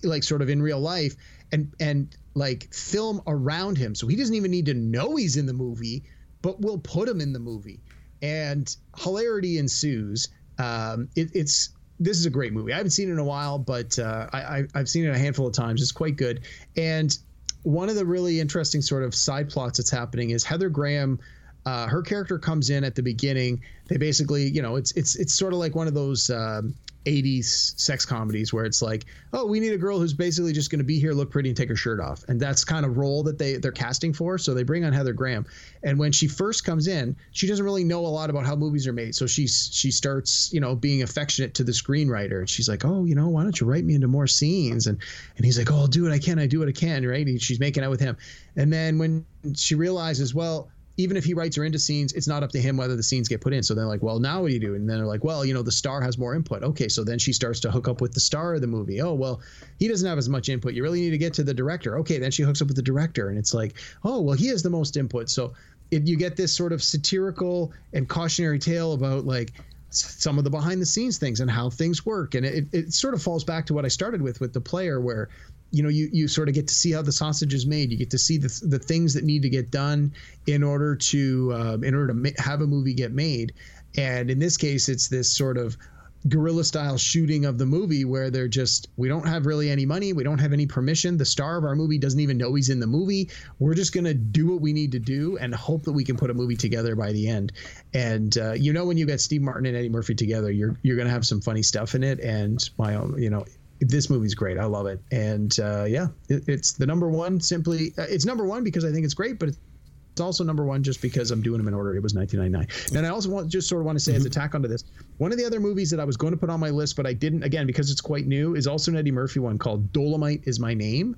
like sort of in real life, and and like film around him, so he doesn't even need to know he's in the movie, but we'll put him in the movie." And hilarity ensues um, it, it's this is a great movie. I haven't seen it in a while, but uh, I, have seen it a handful of times. It's quite good. And one of the really interesting sort of side plots that's happening is Heather Graham. Uh, her character comes in at the beginning. They basically, you know, it's it's it's sort of like one of those um, 80s sex comedies where it's like, oh, we need a girl who's basically just going to be here, look pretty, and take her shirt off, and that's kind of role that they they're casting for. So they bring on Heather Graham, and when she first comes in, she doesn't really know a lot about how movies are made. So she's she starts, you know, being affectionate to the screenwriter, and she's like, oh, you know, why don't you write me into more scenes? And and he's like, oh, I'll do what I can, I do what I can, right? And she's making out with him, and then when she realizes, well even if he writes her into scenes, it's not up to him whether the scenes get put in. So they're like, well, now what do you do? And then they're like, well, you know, the star has more input. Okay, so then she starts to hook up with the star of the movie. Oh, well, he doesn't have as much input. You really need to get to the director. Okay, then she hooks up with the director, and it's like, oh, well, he has the most input. So it, you get this sort of satirical and cautionary tale about like some of the behind the scenes things and how things work. And it, it sort of falls back to what I started with with the player, where you know you you sort of get to see how the sausage is made you get to see the, the things that need to get done in order to uh, in order to ma- have a movie get made and in this case it's this sort of guerrilla style shooting of the movie where they're just we don't have really any money. We don't have any permission. The star of our movie doesn't even know he's in the movie. We're just going to do what we need to do and hope that we can put a movie together by the end. And uh, you know when you get steve martin and eddie murphy together you're you're going to have some funny stuff in it. And my own you know this movie's great. I love it, and uh, yeah, it, it's the number one. Simply, uh, it's number one because I think it's great, but it's also number one just because I'm doing them in order. It was 1999, and I also want just sort of want to say mm-hmm. as a tack onto this, one of the other movies that I was going to put on my list, but I didn't again because it's quite new, is also an Eddie Murphy one called Dolomite is My Name,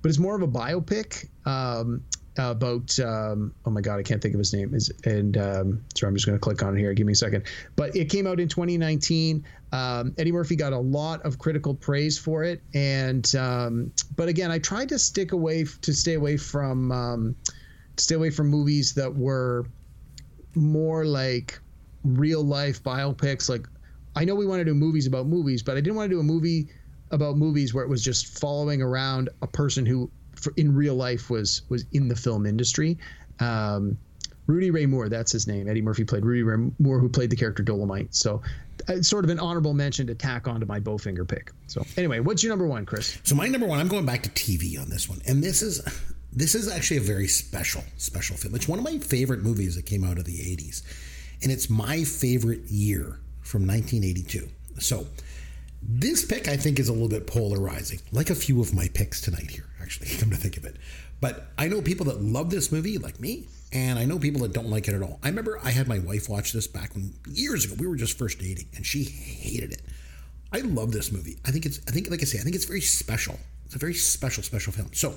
but it's more of a biopic. Um, about um, oh my god I can't think of his name is and um, sorry I'm just going to click on it here give me a second but it came out in 2019 um, Eddie Murphy got a lot of critical praise for it and um, but again I tried to stick away to stay away from um, stay away from movies that were more like real life biopics like I know we want to do movies about movies but I didn't want to do a movie about movies where it was just following around a person who for, in real life was was in the film industry. Um, Rudy Ray Moore, that's his name. Eddie Murphy played Rudy Ray Moore, who played the character Dolomite. So, uh, it's sort of an honorable mention to tack onto my Bowfinger pick. So, anyway, what's your number one, Chris? So, my number one, I'm going back to TV on this one, and this is this is actually a very special special film. It's one of my favorite movies that came out of the '80s, and it's my favorite year from 1982. So, this pick I think is a little bit polarizing, like a few of my picks tonight here actually, come to think of it. But I know people that love this movie, like me, and I know people that don't like it at all. I remember I had my wife watch this back when years ago. We were just first dating, and she hated it. I love this movie. I think it's. I think, like I say, I think it's very special. It's a very special, special film. So,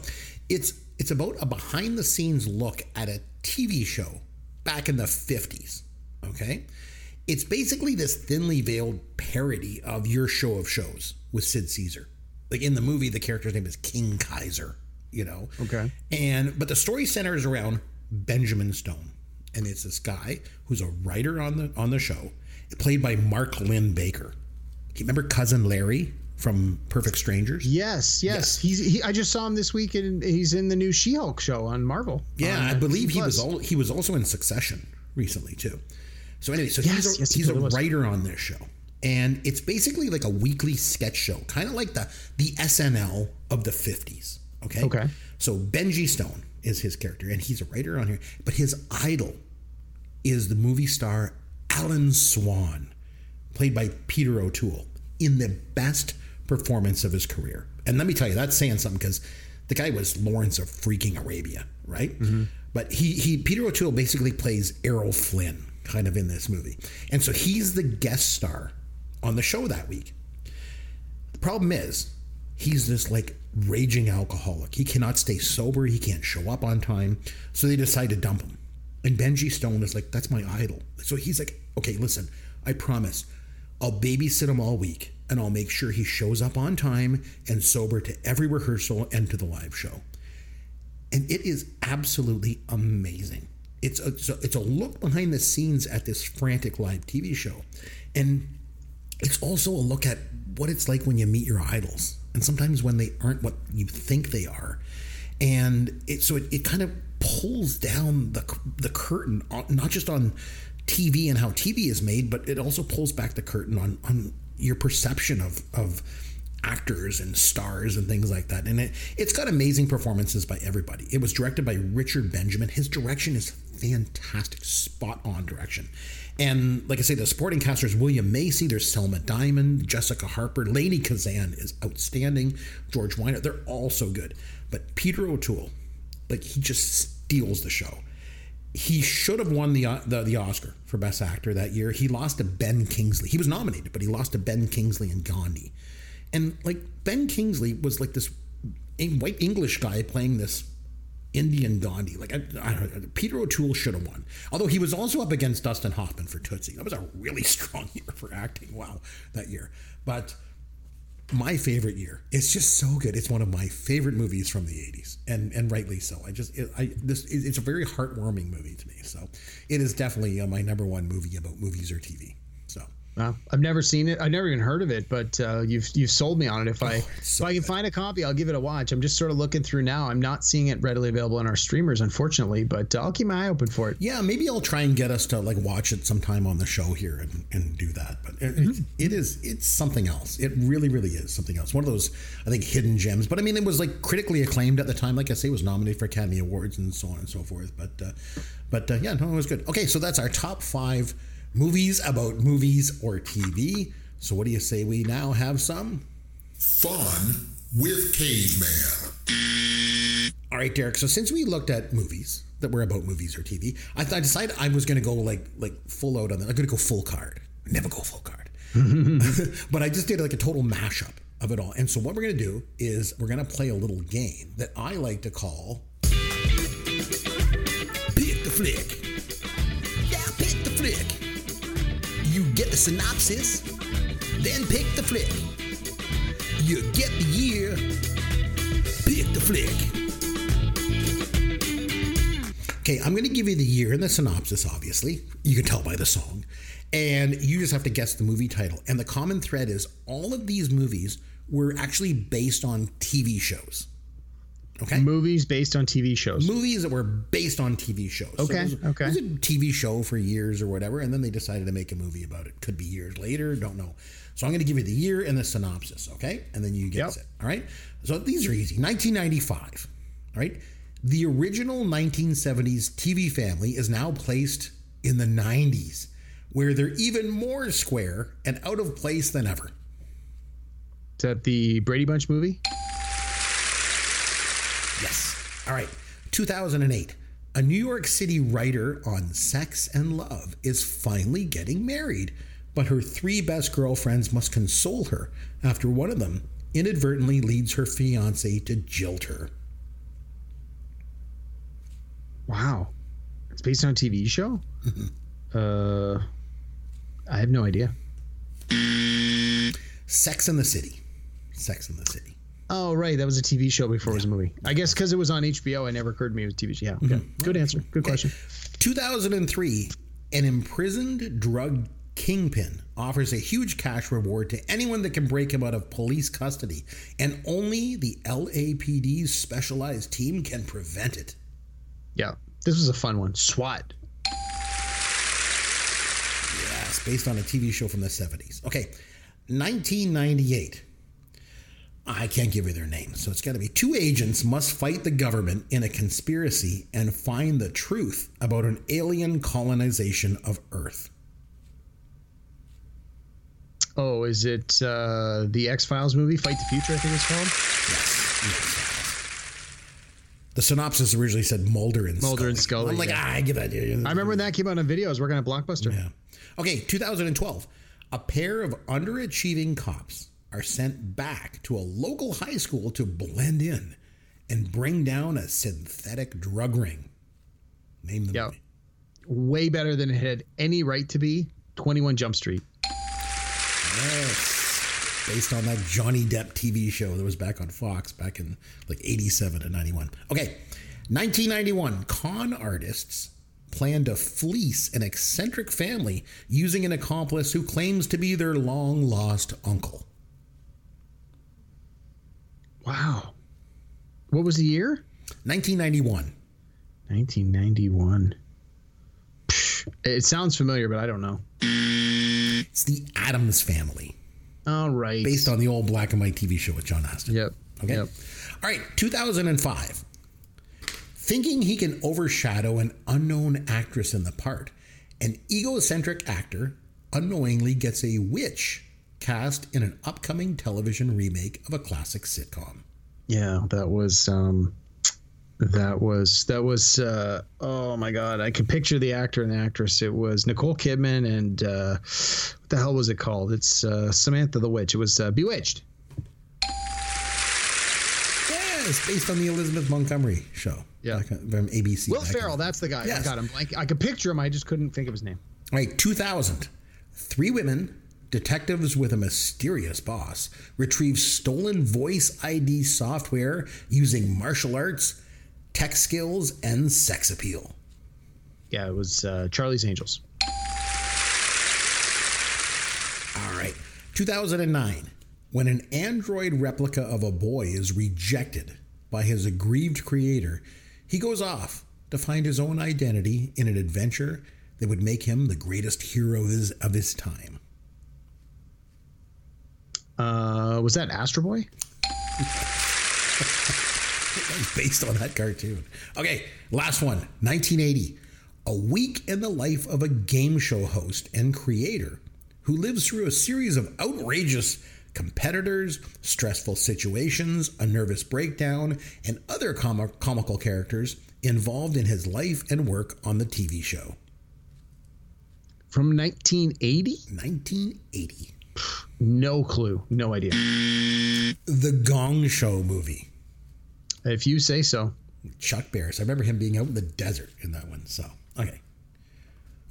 it's it's about a behind the scenes look at a TV show back in the fifties. Okay, it's basically this thinly veiled parody of your show of shows with Sid Caesar like in the movie, the character's name is King Kaiser. You know. Okay. And but the story centers around Benjamin Stone, and it's this guy who's a writer on the on the show, played by Mark Linn-Baker. You remember cousin Larry from Perfect Strangers? Yes, yes. yes. He's he, I just saw him this week, and he's in the new She-Hulk show on Marvel. Yeah, on, I believe he was all, he was also in Succession recently too. So anyway, so yes, he's a, yes, he's a writer on this show and it's basically like a weekly sketch show, kind of like the the SNL of the 50s. Okay. Okay. So Benji Stone is his character, and he's a writer on here, but his idol is the movie star Alan Swan, played by Peter O'Toole, in the best performance of his career. And let me tell you, that's saying something because the guy was Lawrence of freaking Arabia, right? Mm-hmm. But he he Peter O'Toole basically plays Errol Flynn kind of in this movie. And so he's the guest star on the show that week. The problem is, he's this like raging alcoholic. He cannot stay sober. He can't show up on time. So they decide to dump him. And Benji Stone is like, that's my idol. So he's like, okay, listen, I promise. I'll babysit him all week and I'll make sure he shows up on time and sober to every rehearsal and to the live show. And it is absolutely amazing. It's a, it's a, look behind the scenes at this frantic live TV show. And it's also a look at what it's like when you meet your idols and sometimes when they aren't what you think they are. And it, so it, it kind of pulls down the, the curtain, on, not just on TV and how TV is made, but it also pulls back the curtain on, on your perception of, of actors and stars and things like that. And it, it's got amazing performances by everybody. It was directed by Richard Benjamin. His direction is fantastic, spot on direction. And like I say, the supporting casters William Macy, there's Selma Diamond, Jessica Harper, Lainie Kazan is outstanding, George Wyner, they're all so good. But Peter O'Toole, like he just steals the show. He should have won the, uh, the the Oscar for Best Actor that year. He lost to Ben Kingsley. He was nominated, but he lost to Ben Kingsley and Gandhi. And like Ben Kingsley was like this white English guy playing this Indian Gandhi. Like I, I don't know, Peter O'Toole should have won. Although he was also up against Dustin Hoffman for Tootsie. That was a really strong year for acting. Wow, that year. But my favorite year. It's just so good. It's one of my favorite movies from the '80s, and and rightly so. I just it, I this it's a very heartwarming movie to me. So it is definitely uh, my number one movie about movies or TV. I've never seen it. I've never even heard of it, but uh, you've you've sold me on it. If I so if I can find a copy, I'll give it a watch. I'm just sort of looking through now. I'm not seeing it readily available on our streamers, unfortunately, but uh, I'll keep my eye open for it. yeah, maybe I'll try and get us to like watch it sometime on the show here and, and do that. But it, it's, it is it's something else. It really really is something else. One of those I think hidden gems. But I mean, it was like critically acclaimed at the time. Like I say, it was nominated for Academy Awards and so on and so forth. But uh, but uh, yeah, no, it was good. Okay, so that's our top five movies about movies or TV. So what do you say we now have some? Fun with Caveman. All right, Derek. So since we looked at movies that were about movies or TV, I, I decided I was going to go like like full out on that. I'm going to go full card. Never go full card. but I just did like a total mashup of it all. And so what we're going to do is we're going to play a little game that I like to call Pick the Flick. Yeah, pick the flick. You get the synopsis, then pick the flick. You get the year, pick the flick. Okay, I'm going to give you the year and the synopsis, obviously. You can tell by the song. And you just have to guess the movie title. And the common thread is all of these movies were actually based on TV shows. Okay? Movies based on TV shows. Movies that were based on TV shows. Okay, it was, okay. It was a TV show for years or whatever, and then they decided to make a movie about it. Could be years later, don't know. So I'm going to give you the year and the synopsis, okay? And then you guess Yep. it, all right? So these are easy. 1995, all right? The original 1970s TV family is now placed in the 90s, where they're even more square and out of place than ever. Is that the Brady Bunch movie? Yes. All right. 2008. A New York City writer on sex and love is finally getting married, but her three best girlfriends must console her after one of them inadvertently leads her fiance to jilt her. Wow. It's based on a TV show? Uh, I have no idea. Sex in the City. Sex in the City. Oh, right. That was a TV show before it was a movie. I guess because it was on HBO, it never occurred to me it was TV show. Yeah. Mm-hmm. Okay. Good answer. Good question. 2003. An imprisoned drug kingpin offers a huge cash reward to anyone that can break him out of police custody, and only the LAPD's specialized team can prevent it. Yeah. This was a fun one. SWAT. Yes, based on a TV show from the 70s. Okay, 1998. I can't give you their names, so it's got to be two agents must fight the government in a conspiracy and find the truth about an alien colonization of Earth. Oh, is it uh, the X Files movie, Fight the Future? I think it's called. Yes, yes. The synopsis originally said Mulder and Mulder Scully. and Scully, I'm like, yeah. ah, I give that. I remember when that came out on video. I was working at Blockbuster. Yeah. Okay, 2012. A pair of underachieving cops are sent back to a local high school to blend in and bring down a synthetic drug ring. Name the Yeah. movie. Way better than it had any right to be. 21 Jump Street. Yes. based on that Johnny Depp TV show that was back on Fox back in like 87 and 91. Okay, 1991, con artists plan to fleece an eccentric family using an accomplice who claims to be their long lost uncle. Wow. What was the year? 1991. 1991. It sounds familiar, but I don't know. It's the Addams family, All right. based on the old black and white TV show with John Astin. Yep. Okay. Yep. All right, 2005. Thinking he can overshadow an unknown actress in the part, an egocentric actor unknowingly gets a witch cast in an upcoming television remake of a classic sitcom. Yeah, that was um that was that was uh oh my god, I can picture the actor and the actress. It was Nicole Kidman and uh what the hell was it called? It's uh Samantha the Witch. It was uh, Bewitched. Yes, based on the Elizabeth Montgomery show. Yeah. From ABC. Will Ferrell, that's the guy. Yes. I got him. Like I could picture him, I just couldn't think of his name. All right, 2000. Three women, detectives with a mysterious boss, retrieve stolen voice ID software using martial arts, tech skills, and sex appeal. Yeah, it was uh, Charlie's Angels. All right, 2009. When an android replica of a boy is rejected by his aggrieved creator, he goes off to find his own identity in an adventure that would make him the greatest hero of his, of his time. Uh was that Astro Boy? based on that cartoon. Okay, last one 1980. A week in the life of a game show host and creator who lives through a series of outrageous competitors, stressful situations, a nervous breakdown, and other com- comical characters involved in his life and work on the TV show. From 1980? 1980. No clue. No idea. The Gong Show movie. If you say so. Chuck Barris. I remember him being out in the desert in that one. So, okay.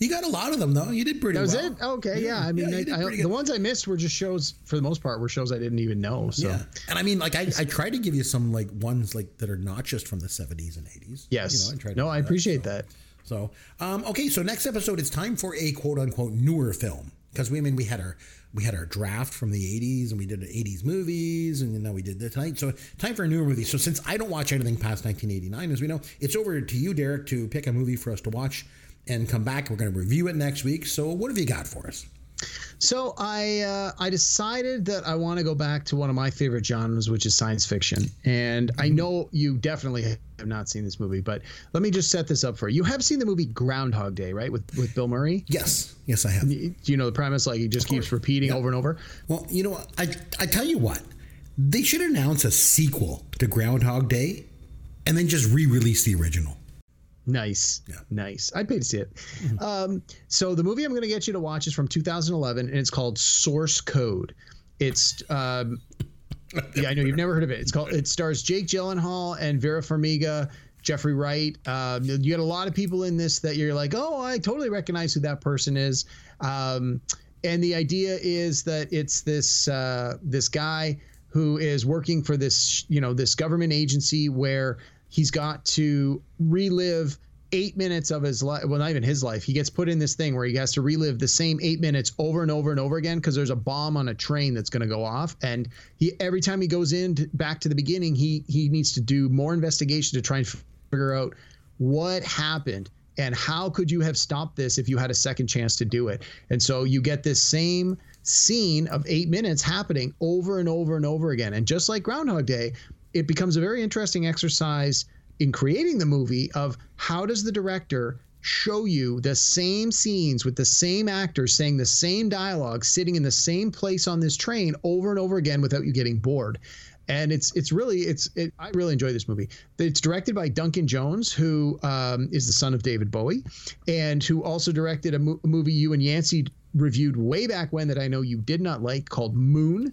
You got a lot of them, though. You did pretty That was well. it. Okay, yeah. I mean, Yeah, I, I, the ones I missed were just shows. For the most part, were shows I didn't even know. So Yeah, and I mean, like I, I try to give you some like ones like that are not just from the seventies and eighties. yes, you know, I no, I that, appreciate so. that. So, um, okay, so next episode it's time for a quote unquote newer film because we I mean we had our we had our draft from the eighties and we did eighties movies and now we did the tonight. So time for a newer movie. So since I don't watch anything past nineteen eighty nine, as we know, it's over to you, Derek, to pick a movie for us to watch and come back. We're going to review it next week. So what have you got for us? So I uh, I decided that I want to go back to one of my favorite genres, which is science fiction. And I Mm-hmm. know you definitely have not seen this movie, but let me just set this up for you. You have seen the movie Groundhog Day, right? With with Bill Murray. Yes, yes, I have. Do you know the premise? Like he just keeps repeating over and over. Well, you know, what? I I tell you what, they should announce a sequel to Groundhog Day, and then just re-release the original. Nice. Yeah. Mm-hmm. Nice. I'd pay to see it. Um, so the movie I'm going to get you to watch is from 2011, and it's called Source Code. It's um, yeah, I know you've never heard of it. It's called. It stars Jake Gyllenhaal and Vera Farmiga, Jeffrey Wright. Um, you got a lot of people in this that you're like, oh, I totally recognize who that person is. Um, and the idea is that it's this uh, this guy who is working for this you know this government agency where he's got to relive eight minutes of his life well not even his life. He gets put in this thing where he has to relive the same eight minutes over and over and over again because there's a bomb on a train that's going to go off. And he every time he goes in to, back to the beginning he he needs to do more investigation to try and figure out what happened and how could you have stopped this if you had a second chance to do it. And so you get this same scene of eight minutes happening over and over and over again. And just like groundhog day it becomes a very interesting exercise in creating the movie of how does the director show you the same scenes with the same actors saying the same dialogue sitting in the same place on this train over and over again without you getting bored and it's it's really it's it, I really enjoy this movie. It's directed by Duncan Jones, who um, is the son of David Bowie, and who also directed a, mo- a movie you and Yancey reviewed way back when that I know you did not like called Moon.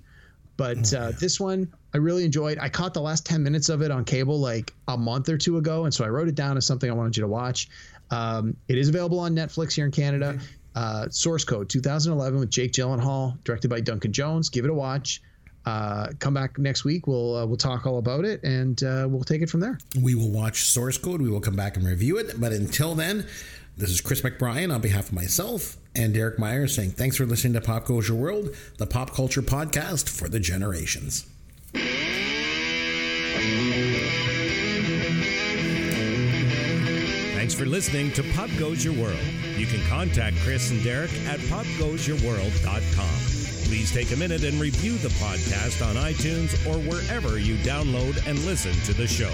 But uh, this one I really enjoyed. I caught the last ten minutes of it on cable like a month or two ago, and so I wrote it down as something I wanted you to watch. Um, it is available on Netflix here in Canada. Uh, Source Code 2011 with Jake Gyllenhaal, directed by Duncan Jones. Give it a watch. uh, come back next week. We'll uh, we'll talk all about it, and uh, we'll take it from there. We will watch Source Code. We will come back and review it. But until then, this is Chris McBrien on behalf of myself and Derek Myers saying thanks for listening to Pop Goes Your World, the pop culture podcast for the generations. Thanks for listening to Pop Goes Your World. You can contact Chris and Derek at popgoesyourworld.com. Please take a minute and review the podcast on iTunes or wherever you download and listen to the show.